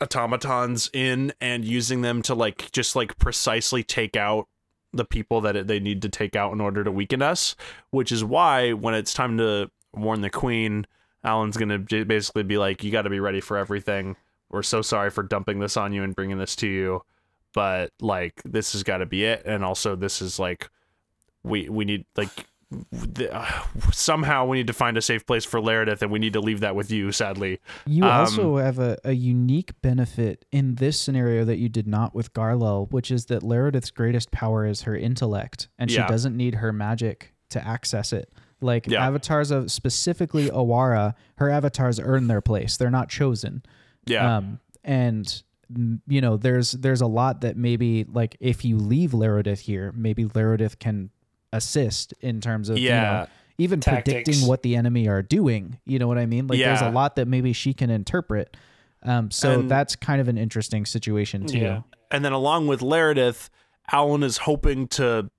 Speaker 3: automatons in and using them to like just like precisely take out the people that they need to take out in order to weaken us which is why when it's time to warn the queen alan's gonna basically be like you got to be ready for everything. We're so sorry for dumping this on you and bringing this to you but like this has got to be it and also this is like we we need like the, uh, somehow we need to find a safe place for Laredith, and we need to leave that with you. Sadly,
Speaker 1: You
Speaker 3: Um,
Speaker 1: also have a, a unique benefit in this scenario that you did not with Garlel, which is that Laredith's greatest power is her intellect, and
Speaker 3: Yeah.
Speaker 1: she doesn't need her magic to access it. Like
Speaker 3: Yeah.
Speaker 1: avatars of specifically Awara, her avatars earn their place; they're not chosen.
Speaker 3: yeah,
Speaker 1: Um, and mm, you know, there's there's a lot that maybe like if you leave Laredith here, maybe Laredith can assist in terms of you know, even
Speaker 2: Tactics.
Speaker 1: predicting what the enemy are doing. You know what I mean? Like there's a lot that maybe she can interpret. Um, so
Speaker 3: And-
Speaker 1: that's kind of an interesting situation too.
Speaker 2: Yeah.
Speaker 3: and then along with Laredith, Alan is hoping to,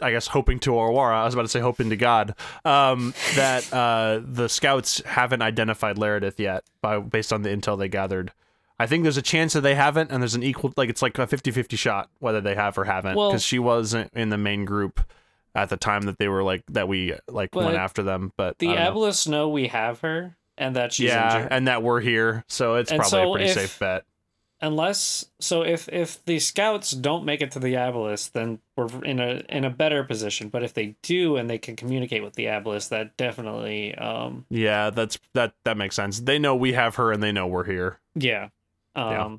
Speaker 3: I guess, hoping to Aurora. I was about to say hoping to God um, that uh, the scouts haven't identified Laredith yet, by based on the intel they gathered. I think there's a chance that they haven't, and there's an equal, like it's like a 50-50 shot whether they have or haven't,
Speaker 2: Well-
Speaker 3: because she wasn't in the main group at the time that they were like that we like went after them. But
Speaker 2: The
Speaker 3: I know.
Speaker 2: Know we have her and that she's
Speaker 3: yeah,
Speaker 2: injured.
Speaker 3: and that we're here, so it's
Speaker 2: And
Speaker 3: probably
Speaker 2: so
Speaker 3: a pretty
Speaker 2: if-
Speaker 3: safe bet.
Speaker 2: Unless so if if the scouts don't make it to the Aboleths, then we're in a in a better position. But if they do and they can communicate with the Aboleths, that definitely um
Speaker 3: Yeah, that's that that makes sense. They know we have her, and they know we're here.
Speaker 2: yeah. Um
Speaker 3: Yeah.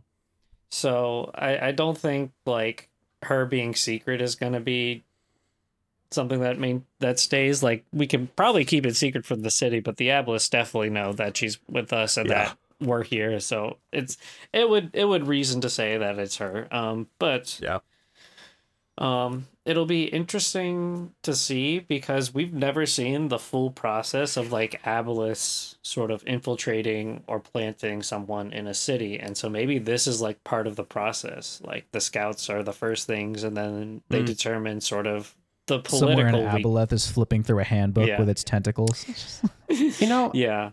Speaker 2: so I I don't think like her being secret is going to be something that mean that stays like we can probably keep it secret from the city, but the Aboleths definitely know that she's with us and
Speaker 3: Yeah.
Speaker 2: that we're here. So it's it would it would reason to say that it's her. Um, but
Speaker 3: Yeah.
Speaker 2: um, it'll be interesting to see because we've never seen the full process of like Aboleths sort of infiltrating or planting someone in a city. And so maybe this is like part of the process. Like the scouts are the first things, and then they
Speaker 3: Mm.
Speaker 2: determine sort of the
Speaker 1: Somewhere in
Speaker 2: political.
Speaker 1: Aboleth is flipping through a handbook
Speaker 2: Yeah.
Speaker 1: with its tentacles.
Speaker 4: You know,
Speaker 2: yeah.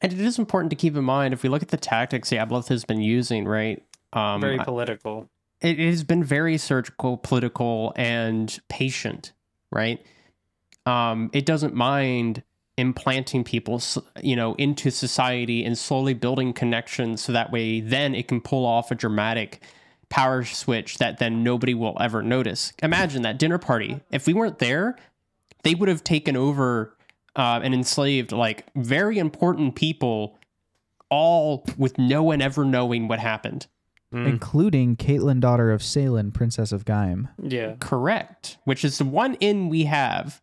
Speaker 4: and it is important to keep in mind if we look at the tactics the Aboleth has been using, right? Um,
Speaker 2: Very
Speaker 4: I-
Speaker 2: political.
Speaker 4: it has been very surgical, political, and patient, right? Um, it doesn't mind implanting people, you know, into society and slowly building connections, so that way then it can pull off a dramatic power switch that then nobody will ever notice. Imagine that dinner party. If we weren't there, they would have taken over uh, and enslaved like very important people, all with no one ever knowing what happened.
Speaker 3: Mm.
Speaker 1: including Caitlin, daughter of Salin, Princess of Gaim.
Speaker 2: Yeah.
Speaker 4: Correct. Which is the one in we have.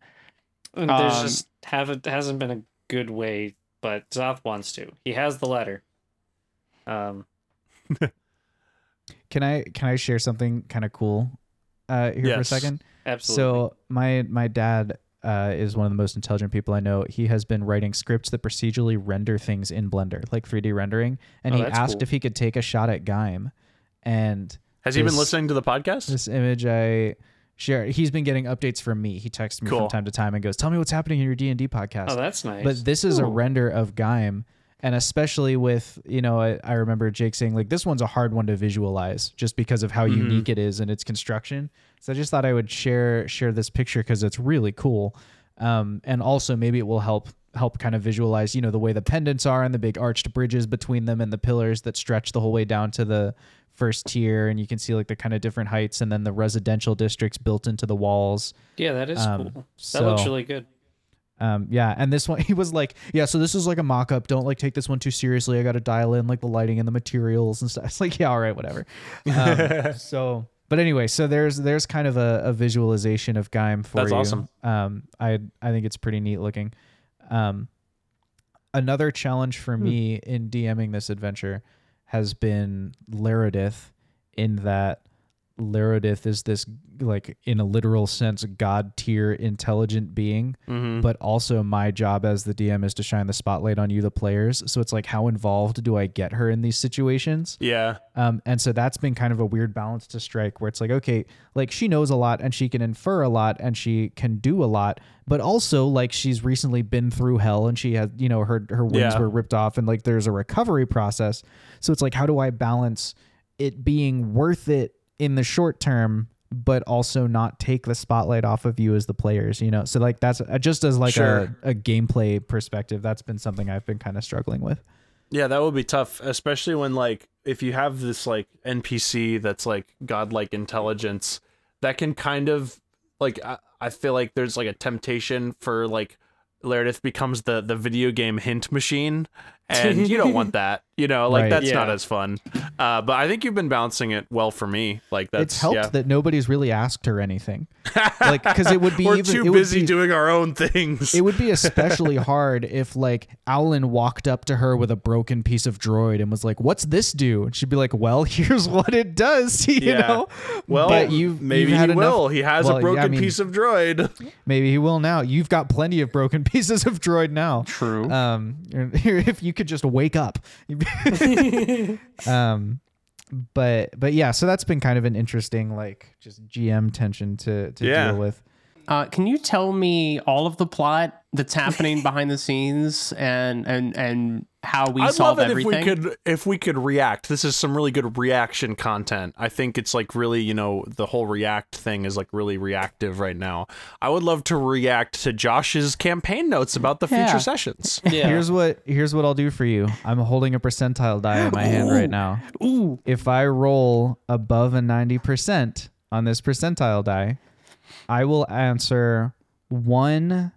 Speaker 2: And there's
Speaker 4: Um,
Speaker 2: just haven't hasn't been a good way, but Zoth wants to. He has the letter. Um
Speaker 1: Can I can I share something kind of cool uh, here for a second?
Speaker 2: absolutely.
Speaker 1: So my my dad uh, is one of the most intelligent people I know. He has been writing scripts that procedurally render things in Blender, like 3D rendering, and
Speaker 2: Oh,
Speaker 1: he asked
Speaker 2: cool.
Speaker 1: if he could take a shot at Gaim. And
Speaker 3: Has he been
Speaker 1: this-
Speaker 3: listening to the podcast?
Speaker 1: this image I share, he's been getting updates from me. He texts me
Speaker 3: Cool.
Speaker 1: from time to time and goes, "Tell me what's happening in your D and D podcast."
Speaker 2: oh, that's nice.
Speaker 1: But this is a render of Gaim, and especially with you know, I, I remember Jake saying like this one's a hard one to visualize just because of how
Speaker 3: Mhm.
Speaker 1: unique it is in its construction. So I just thought I would share share this picture because it's really cool, um, and also maybe it will help help kind of visualize you know the way the pendants are and the big arched bridges between them and the pillars that stretch the whole way down to the first tier and you can see like the kind of different heights and then the residential districts built into the walls
Speaker 2: yeah, that is
Speaker 1: um,
Speaker 2: cool. That
Speaker 1: so-
Speaker 2: looks really good.
Speaker 1: Um, yeah, and this one he was like, yeah, so this is like a mock-up. Don't like take this one too seriously. I got to dial in like the lighting and the materials and stuff. It's like, yeah, all right, whatever. Um, so, but anyway, so there's there's kind of a, a visualization of Gaim for
Speaker 3: That's
Speaker 1: you.
Speaker 3: awesome.
Speaker 1: Um, I I think it's pretty neat looking. Um, another challenge for me in DMing this adventure has been Laredith, in that Laredith is this like in a literal sense god tier intelligent being
Speaker 3: Mhm.
Speaker 1: but also my job as the DM is to shine the spotlight on you, the players. So it's like, how involved do I get her in these situations?
Speaker 3: yeah,
Speaker 1: Um, and so that's been kind of a weird balance to strike where it's like, okay, like she knows a lot and she can infer a lot and she can do a lot, but also like she's recently been through hell and she had, you know, her, her wings
Speaker 3: Yeah.
Speaker 1: were ripped off and like there's a recovery process. So it's like, how do I balance it being worth it in the short term, but also not take the spotlight off of you as the players, you know? So like that's uh, just as like
Speaker 3: Sure.
Speaker 1: a, a gameplay perspective, that's been something I've been kind of struggling with.
Speaker 3: yeah, that would be tough, especially when like if you have this like NPC that's like godlike intelligence, that can kind of like I, I feel like there's like a temptation for like Laredith becomes the the video game hint machine, and you don't want that. You know, like
Speaker 1: Right.
Speaker 3: that's not as fun. Uh, but I think you've been balancing it well for me. Like that's
Speaker 1: it's helped
Speaker 3: yeah.
Speaker 1: that nobody's really asked her anything. Like, because it would be
Speaker 3: We're
Speaker 1: even,
Speaker 3: too busy
Speaker 1: be-
Speaker 3: doing our own things.
Speaker 1: It would be especially hard if like Owlin walked up to her with a broken piece of droid and was like, "What's this do?" And she'd be like, "Well, here's what it does." You
Speaker 3: Yeah.
Speaker 1: know.
Speaker 3: well,
Speaker 1: but you've
Speaker 3: maybe
Speaker 1: you've
Speaker 3: he
Speaker 1: enough-
Speaker 3: will. He has
Speaker 1: Well,
Speaker 3: a
Speaker 1: yeah,
Speaker 3: broken
Speaker 1: I mean,
Speaker 3: piece of droid.
Speaker 1: Maybe he will now. You've got plenty of broken pieces of droid now.
Speaker 4: True.
Speaker 1: Um, if you could just wake up. um, but but yeah, so that's been kind of an interesting like just GM tension to to
Speaker 3: Yeah.
Speaker 1: deal with.
Speaker 4: Uh, can you tell me all of the plot that's happening behind the scenes and and and how we
Speaker 3: I'd
Speaker 4: solve
Speaker 3: love it
Speaker 4: everything?
Speaker 3: if we could if we could react. This is some really good reaction content. I think it's like really, you know, the whole react thing is like really reactive right now. I would love to react to Josh's campaign notes about the
Speaker 4: Yeah.
Speaker 3: future sessions.
Speaker 2: Yeah.
Speaker 1: Here's what here's what I'll do for you. I'm holding a percentile die in my hand right now.
Speaker 4: Ooh,
Speaker 1: If I roll above a 90% on this percentile die, I will answer one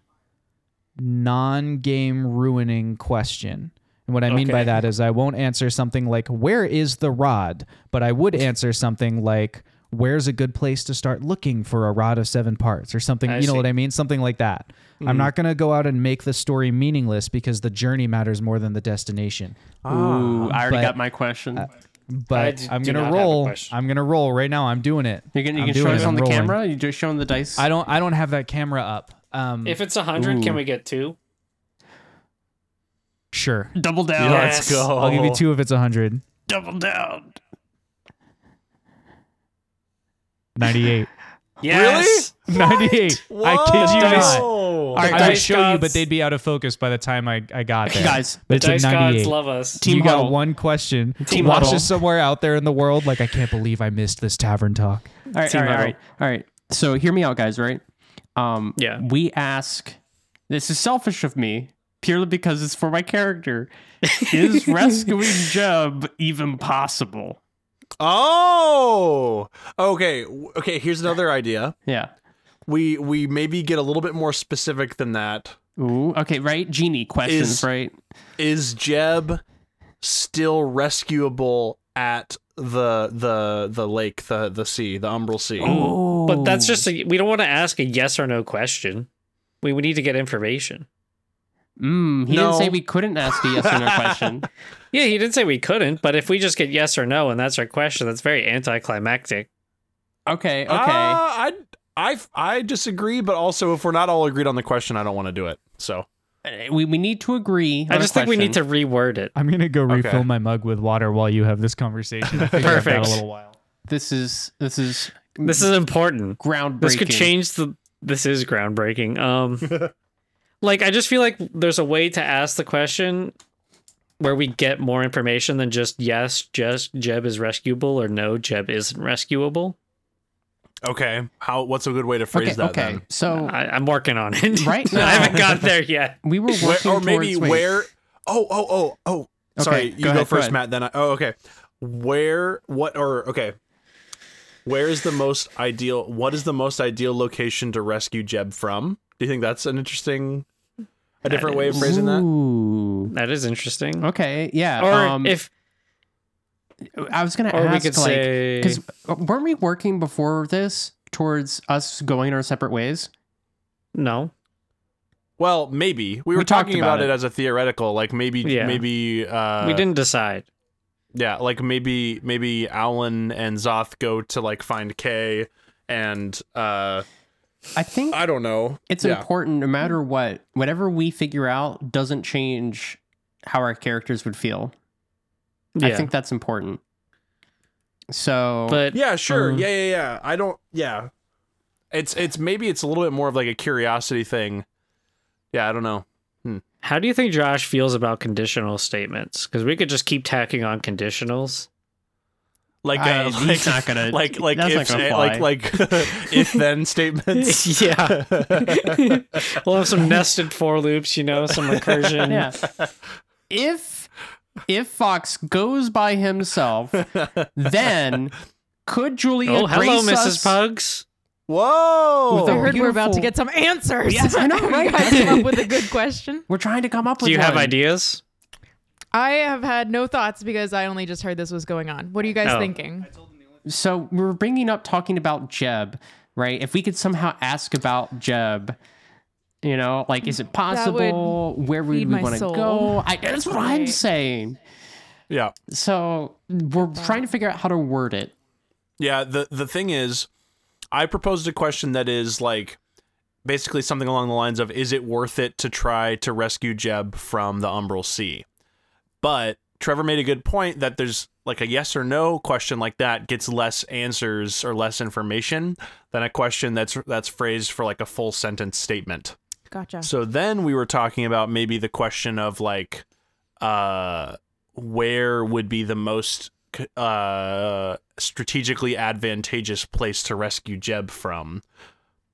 Speaker 1: non-game ruining question. And what I mean by that is I won't answer something like where is the rod, but I would answer something like where's a good place to start looking for a rod of seven parts or something,
Speaker 2: I
Speaker 1: you know
Speaker 2: see.
Speaker 1: what I mean? Something like that. I'm not going to go out and make the story meaningless because the journey matters more than the destination.
Speaker 4: ooh, I already
Speaker 1: but-
Speaker 4: got my question.
Speaker 1: But
Speaker 2: d-
Speaker 1: I'm gonna
Speaker 2: not have a
Speaker 1: roll. I'm gonna roll right now. I'm doing it.
Speaker 4: You're gonna, you can show
Speaker 1: it.
Speaker 4: us on the
Speaker 1: rolling.
Speaker 4: camera. You just showing the dice.
Speaker 1: I don't. I don't have that camera up. Um,
Speaker 2: If it's a hundred, can we get two?
Speaker 1: Sure.
Speaker 4: double down.
Speaker 2: Yeah.
Speaker 3: Let's
Speaker 2: Yes.
Speaker 3: go.
Speaker 1: I'll give you two if it's a hundred.
Speaker 4: Double down.
Speaker 1: Ninety-eight.
Speaker 2: Yes.
Speaker 1: 98. I kid you not.
Speaker 2: All
Speaker 1: I, I would
Speaker 2: dice
Speaker 1: show you, but they'd be out of focus by the time I, I got there.
Speaker 4: Guys,
Speaker 1: but
Speaker 2: The dice
Speaker 1: 98.
Speaker 2: gods love us.
Speaker 4: Team
Speaker 1: you got one question.
Speaker 4: Team
Speaker 1: Watches
Speaker 4: huddle.
Speaker 1: somewhere out there in the world. Like I can't believe I missed this tavern talk.
Speaker 4: All right,
Speaker 2: Team
Speaker 4: all right, all
Speaker 2: huddle.
Speaker 4: right, all right. So hear me out, guys. Right? Um,
Speaker 2: Yeah.
Speaker 4: We ask. This is selfish of me, purely because it's for my character. Is rescuing Jeb even possible?
Speaker 3: Oh, okay, okay. Here's another idea.
Speaker 4: Yeah.
Speaker 3: We we maybe get a little bit more specific than that.
Speaker 4: Ooh. Okay. Right. Genie questions.
Speaker 3: Is-
Speaker 4: right.
Speaker 3: Is Jeb still rescuable at the the the lake, the the sea, the Umbral Sea?
Speaker 4: Oh.
Speaker 2: But that's just a, we don't want to ask a yes or no question. We, we need to get information.
Speaker 4: Mm, he
Speaker 3: No.
Speaker 4: didn't say we couldn't ask a yes or no question.
Speaker 2: Yeah, he didn't say we couldn't, but if we just get yes or no and that's our question, that's very anticlimactic.
Speaker 4: Okay. Okay.
Speaker 3: Uh, I I I disagree, but also if we're not all agreed on the question, I don't want to do it. So
Speaker 4: Uh, we we need to agree.
Speaker 2: I just think we need to reword it.
Speaker 1: I'm gonna go refill my mug with water while you have this conversation. I figure I've got
Speaker 2: Perfect.
Speaker 1: a little while.
Speaker 4: This is this is
Speaker 2: This is important.
Speaker 4: groundbreaking.
Speaker 2: This could change the. This is groundbreaking. Um, like I just feel like there's a way to ask the question where we get more information than just yes, just Jeb is rescuable or no, Jeb isn't rescuable.
Speaker 3: okay, how what's a good way to phrase
Speaker 4: Okay.
Speaker 3: that
Speaker 4: okay.
Speaker 3: then?
Speaker 4: So
Speaker 2: I, I'm working on it.
Speaker 4: Right
Speaker 2: I haven't got there yet.
Speaker 4: we were
Speaker 3: Where, or maybe
Speaker 4: towards,
Speaker 3: where? Oh oh oh oh. Sorry,
Speaker 4: Okay,
Speaker 3: you
Speaker 4: go
Speaker 3: go,
Speaker 4: ahead, go
Speaker 3: first,
Speaker 4: ahead.
Speaker 3: Matt. Then I, oh okay. Where what or okay. Where is the most ideal? What is the most ideal location to rescue Jeb from? Do you think that's an interesting, a different way of phrasing that?
Speaker 2: That is interesting.
Speaker 4: Okay. Yeah.
Speaker 2: Or
Speaker 4: um,
Speaker 2: if,
Speaker 4: I was gonna
Speaker 2: or we
Speaker 4: ask,
Speaker 2: could
Speaker 4: like,
Speaker 2: say,
Speaker 4: because weren't we working before this towards us going our separate ways?
Speaker 2: no.
Speaker 3: Well, maybe we were
Speaker 4: talked
Speaker 3: talking
Speaker 4: about
Speaker 3: about, it.
Speaker 4: it.
Speaker 3: as a theoretical, like maybe,
Speaker 2: Yeah.
Speaker 3: maybe uh,
Speaker 2: we didn't decide.
Speaker 3: Yeah, like maybe maybe Alan and Zoth go to like find Kay, and uh,
Speaker 4: I think
Speaker 3: I don't know.
Speaker 4: it's
Speaker 3: yeah.
Speaker 4: important no matter what whatever we figure out doesn't change how our characters would feel i think that's important so
Speaker 2: but
Speaker 3: Yeah, sure.
Speaker 4: Um,
Speaker 3: yeah, yeah, yeah. I don't. Yeah, it's it's maybe it's a little bit more of like a curiosity thing. Yeah, I don't know.
Speaker 2: how do you think Josh feels about conditional statements? Because we could just keep tacking on conditionals.
Speaker 3: Like,
Speaker 4: I-
Speaker 3: uh,
Speaker 4: he's
Speaker 3: like,
Speaker 4: not gonna-
Speaker 3: like, like,
Speaker 4: that's not
Speaker 3: if,
Speaker 4: gonna
Speaker 3: like,
Speaker 4: fly.
Speaker 3: like, if then statements.
Speaker 2: yeah. we'll have some nested for loops, you know, some recursion.
Speaker 4: yeah if if fox goes by himself then could julia
Speaker 2: Oh, hello,
Speaker 4: grace
Speaker 2: Mrs.
Speaker 4: us-
Speaker 2: Pugs.
Speaker 3: Whoa!
Speaker 4: With
Speaker 5: I
Speaker 4: a
Speaker 5: heard we're about to get some answers.
Speaker 4: Yes, I know, right?
Speaker 5: you guys come up with a good question.
Speaker 4: we're trying to come up with
Speaker 2: Do you have ideas?
Speaker 5: I have had no thoughts because I only just heard this was going on. What are you guys
Speaker 2: Oh.
Speaker 5: thinking?
Speaker 4: So we we're bringing up talking about Jeb, right? If we could somehow ask about Jeb, you know, like is it possible? Where would we
Speaker 5: feed
Speaker 4: want to
Speaker 5: soul.
Speaker 4: go? I, that's what I'm saying.
Speaker 3: Yeah.
Speaker 4: So we're trying to figure out how to word it.
Speaker 3: Yeah, the the thing is, I proposed a question that is like basically something along the lines of is it worth it to try to rescue Jeb from the Umbral Sea? But Trevor made a good point that there's like a yes or no question like that gets less answers or less information than a question that's that's phrased for like a full sentence statement.
Speaker 5: Gotcha.
Speaker 3: So then we were talking about maybe the question of like uh where would be the most uh strategically advantageous place to rescue Jeb from.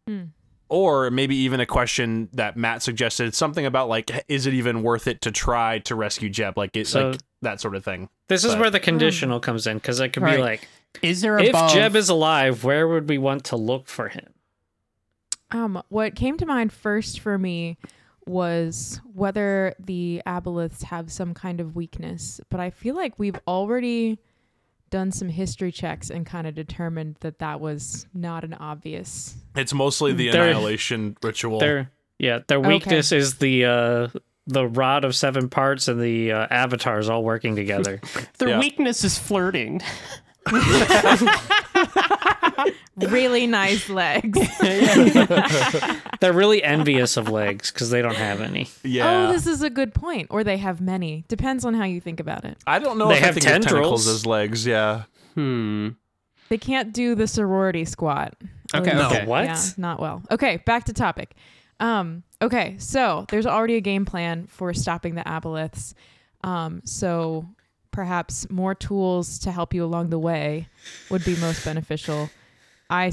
Speaker 5: Hmm.
Speaker 3: Or maybe even a question that Matt suggested, something about like, is it even worth it to try to rescue Jeb? Like, it,
Speaker 2: So-
Speaker 3: like that sort of thing.
Speaker 2: This is
Speaker 3: But-
Speaker 2: where the conditional comes in because it could
Speaker 4: Right.
Speaker 2: be like,
Speaker 4: Is there
Speaker 2: if
Speaker 4: above?
Speaker 2: Jeb is alive, where would we want to look for him?
Speaker 5: Um, what came to mind first for me was whether the aboleths have some kind of weakness, but I feel like we've already done some history checks and kind of determined that that was not an obvious.
Speaker 3: It's mostly the
Speaker 2: There-
Speaker 3: annihilation ritual.
Speaker 2: Their yeah, their
Speaker 5: Okay.
Speaker 2: weakness is the uh the rod of seven parts and the uh, avatars all working together.
Speaker 4: Their
Speaker 3: Yeah.
Speaker 4: weakness is flirting.
Speaker 5: Really nice legs.
Speaker 2: They're really envious of legs because they don't have any.
Speaker 3: yeah.
Speaker 5: Oh, this is a good point. Or they have many. Depends on how you think about it.
Speaker 3: I don't know
Speaker 2: They
Speaker 3: if I
Speaker 2: have
Speaker 3: think of tentacles as legs. Yeah.
Speaker 4: Hmm.
Speaker 5: They can't do the sorority squat.
Speaker 4: Okay,
Speaker 5: Or-
Speaker 4: okay.
Speaker 2: What?
Speaker 5: Yeah, not well. Okay, back to topic. Um, okay, so there's already a game plan for stopping the aboleths. Um, so perhaps more tools to help you along the way would be most beneficial. I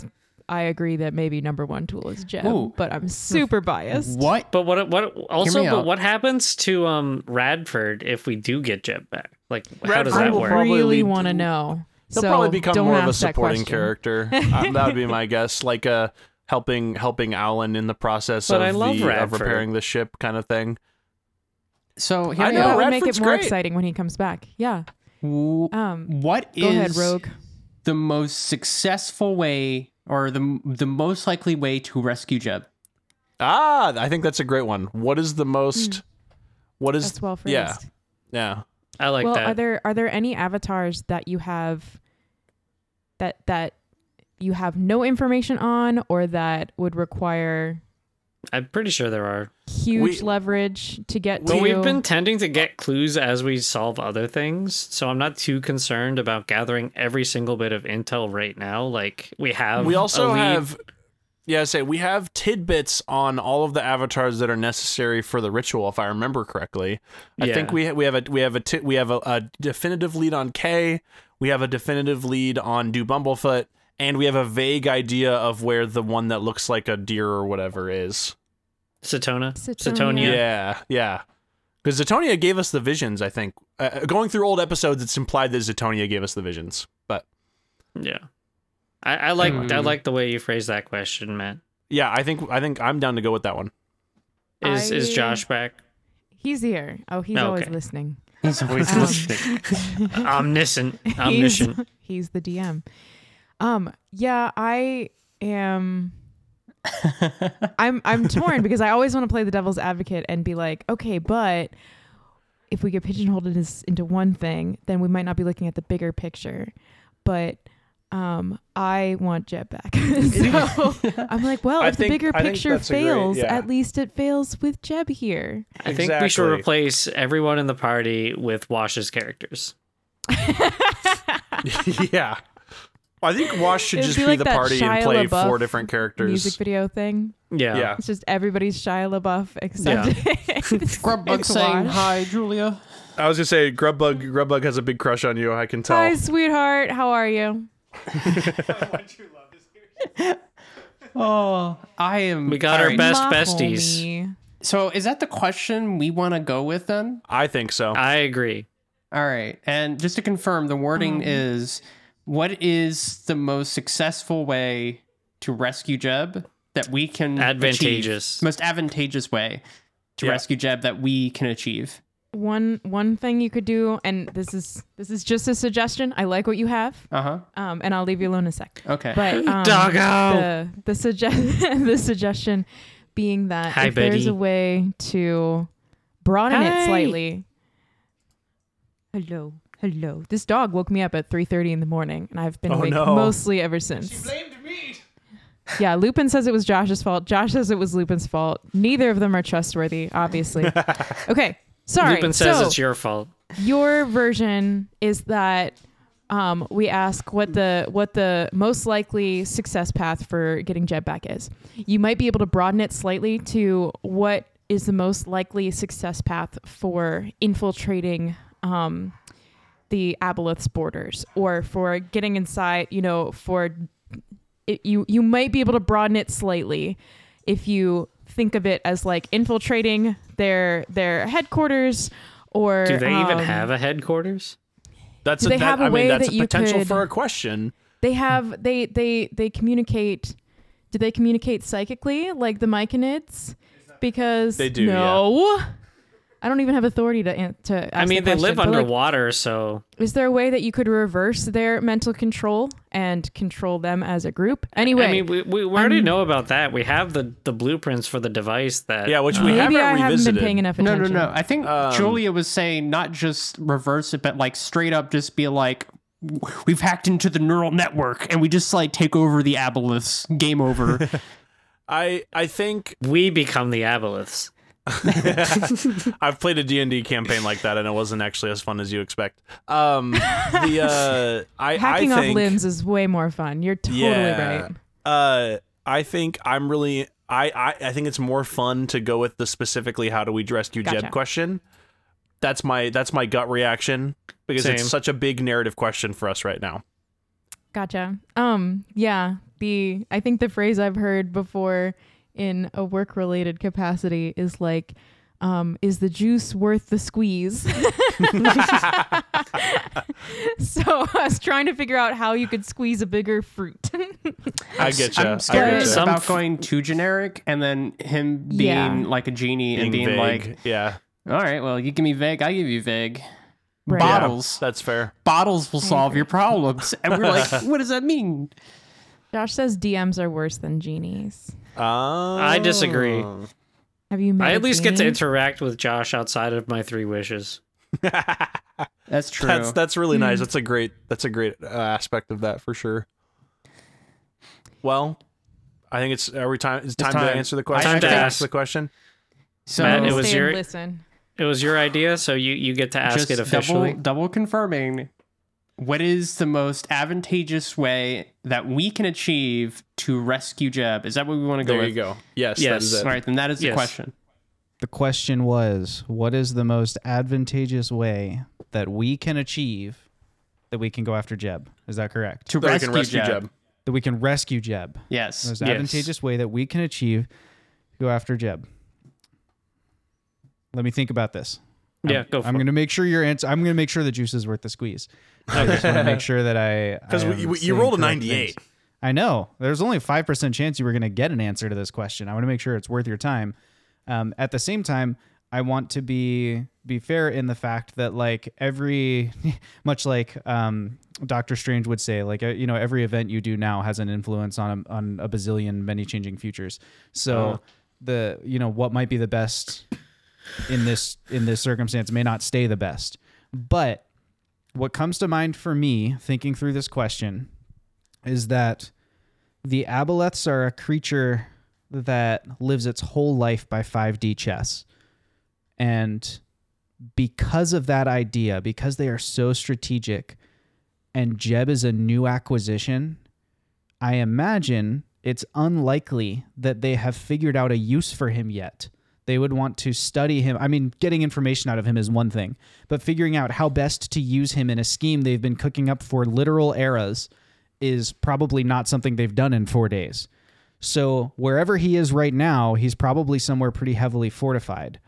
Speaker 5: I agree that maybe number one tool is Jeb,
Speaker 4: Ooh.
Speaker 5: but I'm super biased.
Speaker 4: What?
Speaker 2: But what what also but
Speaker 4: out.
Speaker 2: what happens to um Radford if we do get Jeb back? Like how does that work?
Speaker 3: I
Speaker 5: really want to
Speaker 3: to-
Speaker 5: know.
Speaker 3: He'll
Speaker 5: so
Speaker 3: probably become
Speaker 5: don't
Speaker 3: more of a supporting character. um, that would be my guess, like uh, helping helping Alan in the process
Speaker 2: But
Speaker 3: of,
Speaker 2: I love
Speaker 3: the, of repairing the ship, kind of thing.
Speaker 4: So
Speaker 3: I
Speaker 4: here we
Speaker 3: know,
Speaker 5: That would make
Speaker 3: Radford's
Speaker 5: it more
Speaker 3: great.
Speaker 5: exciting when he comes back. Yeah.
Speaker 4: W-
Speaker 5: Um,
Speaker 4: What is
Speaker 5: go ahead, Rogue.
Speaker 4: The most successful way or the the most likely way to rescue Jeb?
Speaker 3: Ah, I think that's a great one. What is the most? What is?
Speaker 5: That's well phrased.
Speaker 3: yeah, yeah.
Speaker 2: I like
Speaker 5: well,
Speaker 2: that.
Speaker 5: are there are there any avatars that you have that that you have no information on, or that would require
Speaker 2: I'm pretty sure there are.
Speaker 5: huge
Speaker 3: We-
Speaker 5: leverage to get
Speaker 2: But
Speaker 5: to?
Speaker 2: we've been tending to get clues as we solve other things, so I'm not too concerned about gathering every single bit of intel right now. Like we have
Speaker 3: We also
Speaker 2: lead-
Speaker 3: have. Yeah, I say we have tidbits on all of the avatars that are necessary for the ritual, if I remember correctly. I think we ha- we have a we have a we have a, a definitive lead on K. We have a definitive lead on Do Bumblefoot, and we have a vague idea of where the one that looks like a deer or whatever is.
Speaker 2: Satona.
Speaker 5: Satonia.
Speaker 2: Satonia.
Speaker 3: Yeah, yeah. Because Zetonia gave us the visions. I think uh, going through old episodes, it's implied that Zetonia gave us the visions. But
Speaker 2: Yeah. I, I like I
Speaker 4: Hmm.
Speaker 2: like the way you phrase that question, Matt.
Speaker 3: yeah, I think I think I'm down to go with that one.
Speaker 2: Is is Josh back?
Speaker 5: He's here. Oh, he's
Speaker 2: Oh,
Speaker 5: always
Speaker 2: okay.
Speaker 5: listening.
Speaker 4: He's always
Speaker 5: Um,
Speaker 4: listening.
Speaker 2: Omniscient.
Speaker 5: he's,
Speaker 2: Omniscient.
Speaker 5: he's the DM. Um, yeah, I am. I'm I'm torn because I always want to play the devil's advocate and be like, okay, but if we get pigeonholed in this, into one thing, then we might not be looking at the bigger picture. But um, I want Jeb back. so I'm like, well,
Speaker 3: I
Speaker 5: if the bigger
Speaker 3: I
Speaker 5: picture
Speaker 3: that's a great-
Speaker 5: fails,
Speaker 3: yeah.
Speaker 5: at least it fails with Jeb here.
Speaker 2: I think we should replace everyone in the party with Wash's characters.
Speaker 3: yeah. I think Wash should
Speaker 5: It'd
Speaker 3: just
Speaker 5: be
Speaker 3: be, the
Speaker 5: that
Speaker 3: party and play
Speaker 5: LaBeouf
Speaker 3: four different characters.
Speaker 5: Music video thing.
Speaker 2: Yeah.
Speaker 3: Yeah.
Speaker 5: It's just everybody's Shia LaBeouf except it's-
Speaker 4: Grubbug saying
Speaker 5: Wash.
Speaker 4: hi, Julia.
Speaker 3: I was gonna say Grubbug. Grubbug has a big crush on you. I can tell.
Speaker 5: Hi, sweetheart. How are you?
Speaker 4: Oh, I am.
Speaker 2: We got our best
Speaker 5: My
Speaker 2: besties.
Speaker 5: homie.
Speaker 4: So is that the question we want to go with then?
Speaker 3: I think so.
Speaker 2: I agree.
Speaker 4: All right. And just to confirm, the wording
Speaker 5: Um.
Speaker 4: is what is the most successful way to rescue Jeb that we can
Speaker 2: Advantageous.
Speaker 4: achieve? most advantageous way to
Speaker 3: Yeah.
Speaker 4: rescue Jeb that we can achieve.
Speaker 5: one one thing you could do, and this is this is just a suggestion. I like what you have,
Speaker 4: Uh huh.
Speaker 5: um, and I'll leave you alone a sec.
Speaker 4: Okay.
Speaker 5: But um,
Speaker 2: Doggo!
Speaker 5: the the suggest the suggestion being that
Speaker 2: Hi,
Speaker 5: if there's a way to broaden it slightly. Hello, hello. This dog woke me up at 3:30 in the morning, and I've been
Speaker 3: Oh,
Speaker 5: awake
Speaker 3: no.
Speaker 5: mostly ever since.
Speaker 4: She blamed me.
Speaker 5: Yeah, Lupin says it was Josh's fault. Josh says it was Lupin's fault. Neither of them are trustworthy, obviously. okay, sorry.
Speaker 2: Lupin says
Speaker 5: so,
Speaker 2: it's your fault.
Speaker 5: your version is that um, we ask what the what the most likely success path for getting Jeb back is. You might be able to broaden it slightly to what is the most likely success path for infiltrating um, the Aboleth's borders, or for getting inside. You know, for it, you you might be able to broaden it slightly if you think of it as like infiltrating their their headquarters or
Speaker 2: Do they even
Speaker 5: um,
Speaker 2: have a headquarters?
Speaker 3: That's
Speaker 5: Do
Speaker 3: a,
Speaker 5: they
Speaker 3: that,
Speaker 5: have a
Speaker 3: I mean,
Speaker 5: way
Speaker 3: that's
Speaker 5: that
Speaker 3: a
Speaker 5: you
Speaker 3: potential
Speaker 5: could-
Speaker 3: for a question.
Speaker 5: they have they they they communicate do they communicate psychically like the myconids because
Speaker 3: They do,
Speaker 5: no i don't even have authority to to ask
Speaker 2: I mean,
Speaker 5: the
Speaker 2: they live
Speaker 5: question, but, like,
Speaker 2: underwater, so
Speaker 5: is there a way that you could reverse their mental control and control them as a group anyway
Speaker 2: I mean, we, we we already
Speaker 5: I'm-
Speaker 2: know about that. We have the the blueprints for the device that.
Speaker 3: Yeah, which we
Speaker 5: maybe
Speaker 3: haven't
Speaker 5: i haven't been paying enough
Speaker 4: No,
Speaker 5: attention
Speaker 4: no, no. no. I think
Speaker 3: Um,
Speaker 4: Julia was saying not just reverse it, but like straight up just be like, we've hacked into the neural network and we just like take over the aboleths. Game over.
Speaker 3: I I think
Speaker 2: we become the aboleths.
Speaker 3: I've played a D&D campaign like that and it wasn't actually as fun as you expect. Um the uh I
Speaker 5: hacking
Speaker 3: I think
Speaker 5: off limbs is way more fun you're totally
Speaker 3: yeah,
Speaker 5: right
Speaker 3: Uh I think I'm really I, I I think it's more fun to go with the specifically how do we rescue
Speaker 5: Gotcha.
Speaker 3: Jeb question. That's my that's my gut reaction because it's such a big narrative question for us right now.
Speaker 5: Gotcha. Um, yeah. The I think the phrase I've heard before in a work related capacity is like, um, is the juice worth the squeeze? so I was trying to figure out how you could squeeze a bigger fruit.
Speaker 3: I get you.
Speaker 4: I'm scared
Speaker 5: getcha.
Speaker 4: About
Speaker 2: f-
Speaker 4: going too generic and then him being
Speaker 5: Yeah.
Speaker 4: like a genie and
Speaker 3: Being
Speaker 4: being
Speaker 3: vague.
Speaker 4: like,
Speaker 3: yeah,
Speaker 4: all right, well, you give me vague, I give you vague.
Speaker 5: Right.
Speaker 4: Bottles.
Speaker 3: that's fair.
Speaker 4: Bottles will solve your problems. And we're like, what does that mean?
Speaker 5: Josh says DMs are worse than genies.
Speaker 3: I
Speaker 2: disagree.
Speaker 5: Have you met?
Speaker 2: I
Speaker 5: a
Speaker 2: at least get to interact with Josh outside of my three wishes.
Speaker 4: That's true.
Speaker 3: That's that's really
Speaker 5: Hmm.
Speaker 3: nice. That's a great that's a great uh, aspect of that for sure. Well, I think it's are we time it's time, to
Speaker 4: time.
Speaker 3: answer the question.
Speaker 2: Time to ask.
Speaker 3: the question.
Speaker 4: so
Speaker 2: Matt, it was
Speaker 5: and
Speaker 2: your-
Speaker 5: listen.
Speaker 2: It was your idea, so you you get to ask
Speaker 4: just
Speaker 2: it officially.
Speaker 4: double double confirming what is the most advantageous way that we can achieve to rescue Jeb? Is that what we want to go
Speaker 3: There
Speaker 4: with?
Speaker 3: you go. Yes,
Speaker 2: Yes.
Speaker 3: is it.
Speaker 4: All right, then that is the question.
Speaker 1: The question was, what is the most advantageous way that we can achieve that we can go after Jeb? Is that correct?
Speaker 4: To
Speaker 3: That we
Speaker 4: rescue,
Speaker 3: can rescue
Speaker 4: Jeb.
Speaker 3: Jeb.
Speaker 1: That we can rescue Jeb. The
Speaker 4: Yes.
Speaker 1: most
Speaker 2: Yes.
Speaker 1: advantageous way that we can achieve to go after Jeb. Let me think about this.
Speaker 2: yeah,
Speaker 1: I'm,
Speaker 2: go for
Speaker 1: I'm
Speaker 2: it.
Speaker 1: going to make sure your answer. I'm going to make sure the juice is worth the squeeze. I just want to make sure that I
Speaker 3: Because
Speaker 1: I
Speaker 3: we-
Speaker 1: am
Speaker 3: you- you rolled a 98.
Speaker 1: things. I know. There's only a five percent chance you were going to get an answer to this question. I want to make sure it's worth your time. Um, at the same time, I want to be be fair in the fact that like every, much like um, Doctor Strange would say, like uh, you know, every event you do now has an influence on a, on a bazillion many changing futures. So
Speaker 2: Oh.
Speaker 1: the you know what might be the best in this in this circumstance may not stay the best. But what comes to mind for me thinking through this question is that the aboleths are a creature that lives its whole life by 5D chess. And because of that idea, because they are so strategic and Jeb is a new acquisition, I imagine it's unlikely that they have figured out a use for him yet. They would want to study him. I mean, getting information out of him is one thing, but figuring out how best to use him in a scheme they've been cooking up for literal eras is probably not something they've done in four days. So wherever he is right now, he's probably somewhere pretty heavily fortified.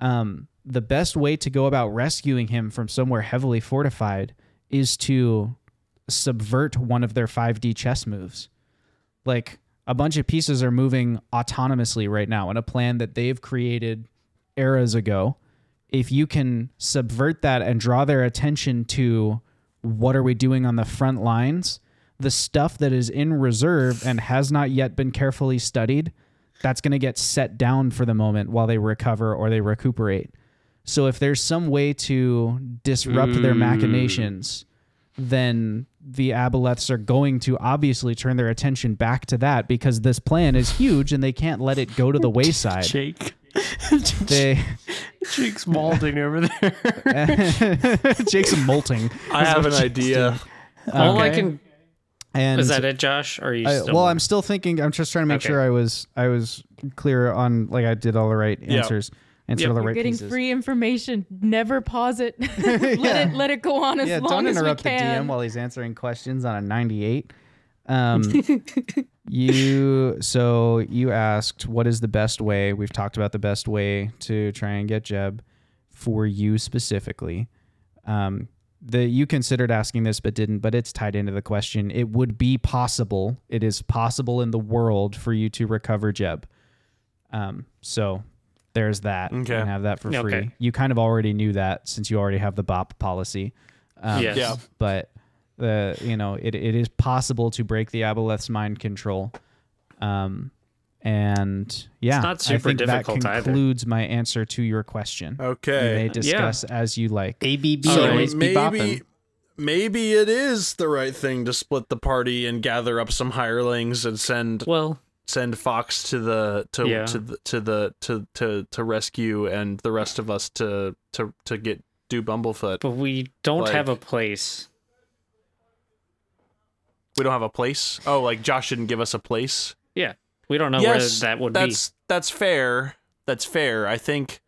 Speaker 1: Um, the best way to go about rescuing him from somewhere heavily fortified is to subvert one of their 5D chess moves. Like a bunch of pieces are moving autonomously right now in a plan that they've created eras ago if you can subvert that and draw their attention to what are we doing on the front lines, the stuff that is in reserve and has not yet been carefully studied, that's going to get set down for the moment while they recover or they recuperate. So if there's some way to disrupt their mm. machinations, then the aboleths are going to obviously turn their attention back to that because this plan is huge and they can't let it go to the wayside.
Speaker 4: Jake.
Speaker 1: They
Speaker 4: Jake's molding over there.
Speaker 1: Jake's molting.
Speaker 3: I have an idea.
Speaker 2: All I
Speaker 1: Okay.
Speaker 2: can
Speaker 1: And
Speaker 2: is that it, Josh? Or are you
Speaker 1: I-
Speaker 2: still
Speaker 1: well, I'm still thinking. I'm just trying to make
Speaker 2: Okay.
Speaker 1: sure I was I was clear on like I did all the right
Speaker 3: Yeah.
Speaker 1: answers. Answered
Speaker 2: Yep.
Speaker 1: all the
Speaker 5: You're
Speaker 1: right
Speaker 5: getting
Speaker 1: pieces.
Speaker 5: free information. Never pause it. let
Speaker 1: Yeah.
Speaker 5: it let it go on as
Speaker 1: yeah,
Speaker 5: long
Speaker 1: don't interrupt the. DM while he's answering questions on a 98. Um, you so you asked what is the best way? We've talked about the best way to try and get Jeb for you specifically. Um, the you considered asking this but didn't, but it's tied into the question. It would be possible. It is possible in the world for you to recover Jeb. Um, so there's that. You
Speaker 3: Okay.
Speaker 1: can have that for
Speaker 2: Okay.
Speaker 1: free. You kind of already knew that since you already have the BOP policy. Um,
Speaker 2: Yes.
Speaker 3: Yeah.
Speaker 1: but the you know it, it is possible to break the aboleth's mind control um and yeah it's
Speaker 2: not super
Speaker 1: i think
Speaker 2: difficult
Speaker 1: that
Speaker 2: either.
Speaker 1: concludes my answer to your question Okay. you may
Speaker 3: Okay.
Speaker 1: discuss as you like
Speaker 4: ABB
Speaker 2: So
Speaker 4: always be
Speaker 3: maybe
Speaker 4: bopping.
Speaker 3: maybe it is the right thing to split the party and gather up some hirelings and send
Speaker 2: Well,
Speaker 3: send Fox to the to
Speaker 2: Yeah.
Speaker 3: to the to the to to to rescue and the rest of us to to to get do Bumblefoot.
Speaker 2: but we don't
Speaker 3: Like-
Speaker 2: have a place.
Speaker 3: We don't have a place. Oh, like Josh didn't give us a place.
Speaker 2: Yeah, we don't know
Speaker 3: yes,
Speaker 2: where that would be.
Speaker 3: that's that's fair. That's fair. I think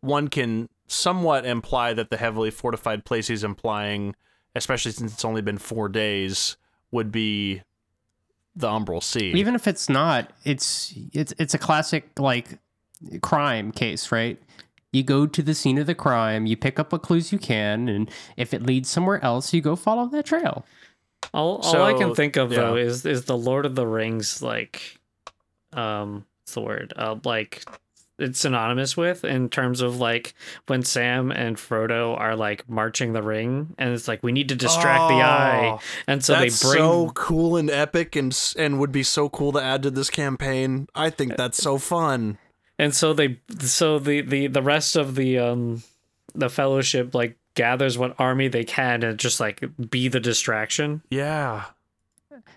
Speaker 3: one can somewhat imply that the heavily fortified place he's implying, especially since it's only been four days, would be the Umbral Sea.
Speaker 4: Even if it's not, it's it's it's a classic like crime case, right? You go to the scene of the crime, you pick up what clues you can, and if it leads somewhere else, you go follow that trail.
Speaker 2: be. All, all I can think of though is is the Lord of the Rings like, um, what's the word? Uh, like it's synonymous with in terms of like when Sam and Frodo are like marching the ring, and it's like we need to distract the eye,
Speaker 3: Oh,
Speaker 2: and so
Speaker 3: that's
Speaker 2: they bring
Speaker 3: so cool and epic, and and would be so cool to add to this campaign. I think that's so fun.
Speaker 2: and so they so the the the rest of the um the fellowship like gathers what army they can and just like be the distraction
Speaker 3: Yeah.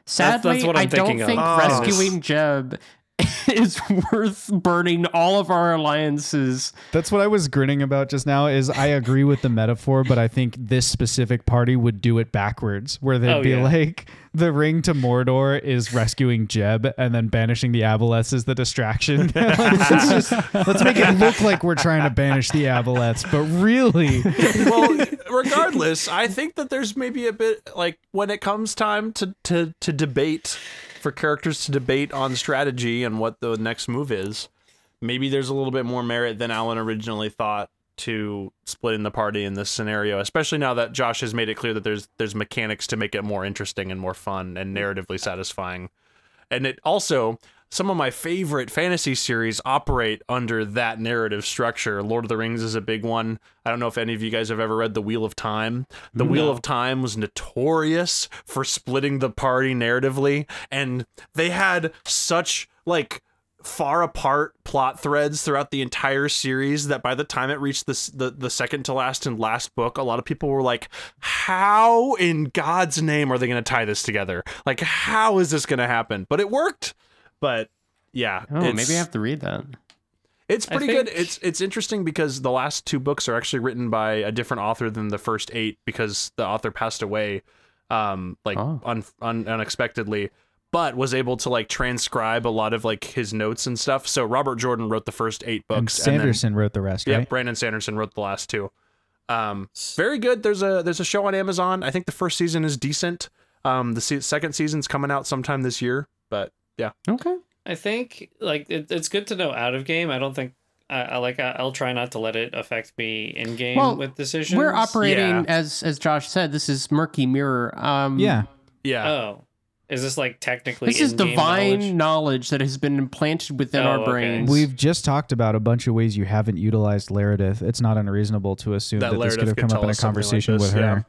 Speaker 4: Sadly,
Speaker 2: that's what I'm
Speaker 4: I don't
Speaker 2: thinking of.
Speaker 4: think
Speaker 3: Oh.
Speaker 4: rescuing Jeb is worth burning all of our alliances.
Speaker 1: that's what i was grinning about just now is i agree with the metaphor but i think this specific party would do it backwards where they'd
Speaker 2: Oh,
Speaker 1: be
Speaker 2: yeah.
Speaker 1: like the ring to mordor is rescuing jeb and then banishing the aboleths is the distraction let's, just, let's make it look like we're trying to banish the aboleths but really
Speaker 3: well, regardless, I think that there's maybe a bit like when it comes time to to to debate for characters to debate on strategy and what the next move is. Maybe there's a little bit more merit than Alan originally thought to splitting the party in this scenario, especially now that Josh has made it clear that there's there's mechanics to make it more interesting and more fun and narratively satisfying. And it also some of my favorite fantasy series operate under that narrative structure. Lord of the Rings is a big one. I don't know if any of you guys have ever read The Wheel of Time. The Wheel of Time was notorious for splitting the party narratively, and they had such like far apart plot threads throughout the entire series that by the time it reached this the, the second to last and last book a lot of people were like how in god's name are they going to tie this together like how is this going to happen but it worked but yeah
Speaker 4: Oh, maybe I have to read that.
Speaker 3: it's
Speaker 2: I
Speaker 3: pretty good it's it's interesting because the last two books are actually written by a different author than the first eight because the author passed away um like
Speaker 4: Oh.
Speaker 3: un, un, unexpectedly but was able to like transcribe a lot of like his notes and stuff so robert jordan wrote the first eight
Speaker 1: and
Speaker 3: books and then-
Speaker 1: sanderson wrote the rest
Speaker 3: yeah,
Speaker 1: right
Speaker 3: Brandon Sanderson wrote the last two. Um, very good. There's a there's a show on Amazon. I think the first season is decent. Um, the se- second season's coming out sometime this year. But yeah,
Speaker 4: Okay.
Speaker 2: I think like it, it's good to know out of game. I don't think I, I like. I, I'll try not to let it affect me in game
Speaker 4: Well,
Speaker 2: with decisions.
Speaker 4: We're operating
Speaker 3: Yeah.
Speaker 4: as as Josh said. This is murky mirror. Um,
Speaker 1: yeah
Speaker 3: yeah.
Speaker 2: Oh, Is this like technically?
Speaker 4: This is divine
Speaker 2: knowledge?
Speaker 4: knowledge? that has been implanted within
Speaker 2: Oh,
Speaker 4: our
Speaker 2: okay.
Speaker 4: brains.
Speaker 1: We've just talked about a bunch of ways you haven't utilized Laredith. It's not unreasonable to assume
Speaker 3: That
Speaker 1: that, this could have come up in a
Speaker 3: us something like
Speaker 1: conversation
Speaker 3: this,
Speaker 1: with her.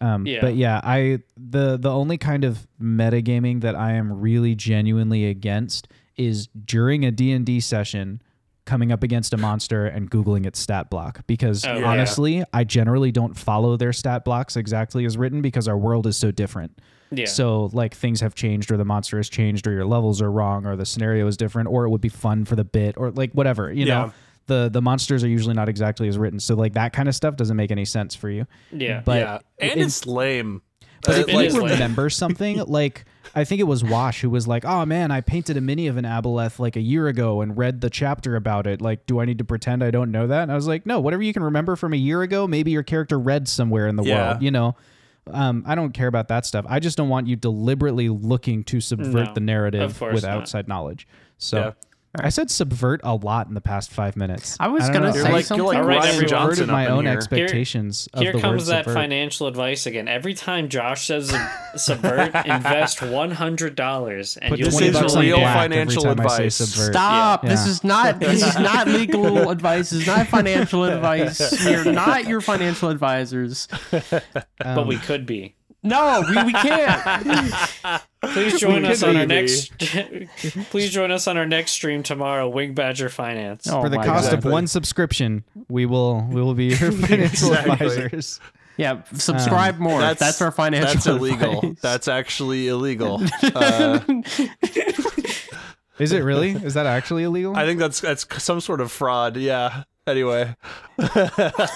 Speaker 1: Um,
Speaker 2: Yeah.
Speaker 1: But yeah, I the the only kind of metagaming that I am really genuinely against is during a D&D session coming up against a monster and googling its stat block because
Speaker 2: Oh, yeah.
Speaker 1: honestly, I generally don't follow their stat blocks exactly as written because our world is so different.
Speaker 2: Yeah.
Speaker 1: So like things have changed or the monster has changed or your levels are wrong or the scenario is different or it would be fun for the bit or like whatever, you
Speaker 3: Yeah.
Speaker 1: know. The the monsters are usually not exactly as written. So like that kind of stuff doesn't make any sense for you.
Speaker 2: yeah.
Speaker 1: But
Speaker 3: yeah, and
Speaker 1: it-
Speaker 3: it's lame.
Speaker 1: but if
Speaker 2: it
Speaker 1: you remember something, like I think it was Wash who was like, "Oh man, I painted a mini of an aboleth like a year ago and read the chapter about it. Like, do I need to pretend I don't know that?" And I was like, "No, whatever you can remember from a year ago, maybe your character read somewhere in the
Speaker 3: Yeah.
Speaker 1: world. You know, um, I don't care about that stuff. I just don't want you deliberately looking to subvert
Speaker 2: No,
Speaker 1: the narrative
Speaker 2: course
Speaker 1: with
Speaker 2: not.
Speaker 1: outside knowledge." So.
Speaker 3: Yeah.
Speaker 1: I said subvert a lot in the past five minutes.
Speaker 4: I was
Speaker 1: don't
Speaker 4: gonna
Speaker 1: know.
Speaker 4: say
Speaker 3: You're like
Speaker 4: something.
Speaker 3: you're like
Speaker 2: All right,
Speaker 3: Rian
Speaker 2: everyone.
Speaker 3: Johnson
Speaker 1: subverted my own
Speaker 3: here.
Speaker 1: expectations of
Speaker 2: Here
Speaker 1: the
Speaker 2: comes
Speaker 1: word
Speaker 2: that
Speaker 1: subvert.
Speaker 2: financial advice again. Every time Josh says subvert, invest one hundred dollars, and
Speaker 1: Put
Speaker 2: you'll
Speaker 3: This
Speaker 1: 20
Speaker 3: is
Speaker 1: on
Speaker 3: real financial
Speaker 1: time I say
Speaker 3: advice.
Speaker 4: Stop!
Speaker 1: Yeah.
Speaker 4: This is not. This is not legal advice. This is not financial advice. We are not your financial advisors.
Speaker 2: but we um, could be.
Speaker 4: No, we, we can't.
Speaker 2: Please join
Speaker 3: We
Speaker 2: us
Speaker 3: could
Speaker 2: on our next. please join us on our next stream tomorrow. Wing Badger Finance.
Speaker 4: Oh
Speaker 1: for the
Speaker 4: my
Speaker 1: cost
Speaker 4: God.
Speaker 3: Exactly.
Speaker 1: of one subscription, we will we will be your financial
Speaker 3: Exactly.
Speaker 1: advisors.
Speaker 4: Yeah, subscribe more. That's, our financial.
Speaker 3: That's illegal.
Speaker 4: advice.
Speaker 3: That's actually illegal. Uh,
Speaker 1: Is it really? Is that actually illegal?
Speaker 3: I think that's that's some sort of fraud. Yeah. Anyway,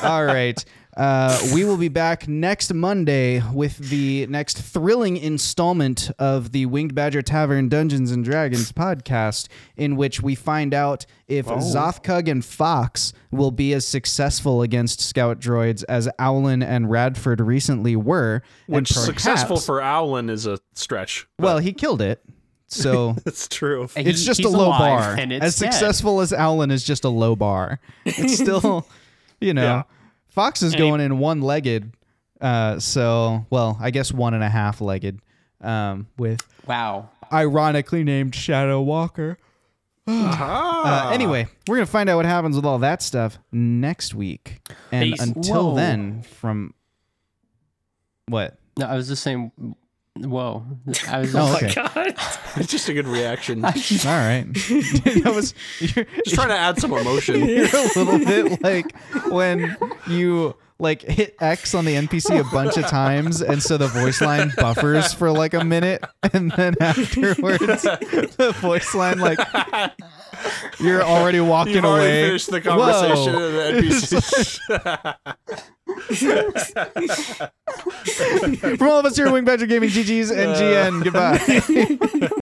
Speaker 1: All right. Uh, we will be back next Monday with the next thrilling installment of the Winged Badger Tavern Dungeons and Dragons podcast, in which we find out if Zothkug and Fox will be as successful against scout droids as Owlin and Radford recently were. and
Speaker 3: which successful for Owlin is a stretch.
Speaker 1: Well, he killed it. So
Speaker 3: That's true.
Speaker 4: He-
Speaker 1: it's just a low bar.
Speaker 4: and it's
Speaker 1: as
Speaker 4: dead.
Speaker 1: successful as Owlin is just a low bar. It's still, you know,
Speaker 3: Yeah.
Speaker 1: Fox is
Speaker 2: And he-
Speaker 1: going in one legged. Uh, so, well, I guess one and a half legged um, with
Speaker 4: Wow.
Speaker 1: ironically named Shadow Walker.
Speaker 3: Ah.
Speaker 1: Uh, anyway, we're going to find out what happens with all that stuff next week. And
Speaker 2: Peace.
Speaker 1: until
Speaker 4: Whoa.
Speaker 1: then, from what?
Speaker 4: No, I was just saying. Whoa. I was.
Speaker 1: Oh,
Speaker 4: Just,
Speaker 1: okay.
Speaker 2: God.
Speaker 3: it's just a good reaction.
Speaker 1: All right. that was. You're,
Speaker 3: just trying to add some emotion.
Speaker 1: You're a little bit like when you like hit X on the NPC a bunch of times, and so the voice line buffers for like a minute, and then afterwards the voice line like you're already walking
Speaker 3: You've already
Speaker 1: away.
Speaker 3: finished the conversation
Speaker 1: Whoa.
Speaker 3: and the NPCs.
Speaker 1: From all of us here at Winged Badger Gaming, GG's and GN. Goodbye.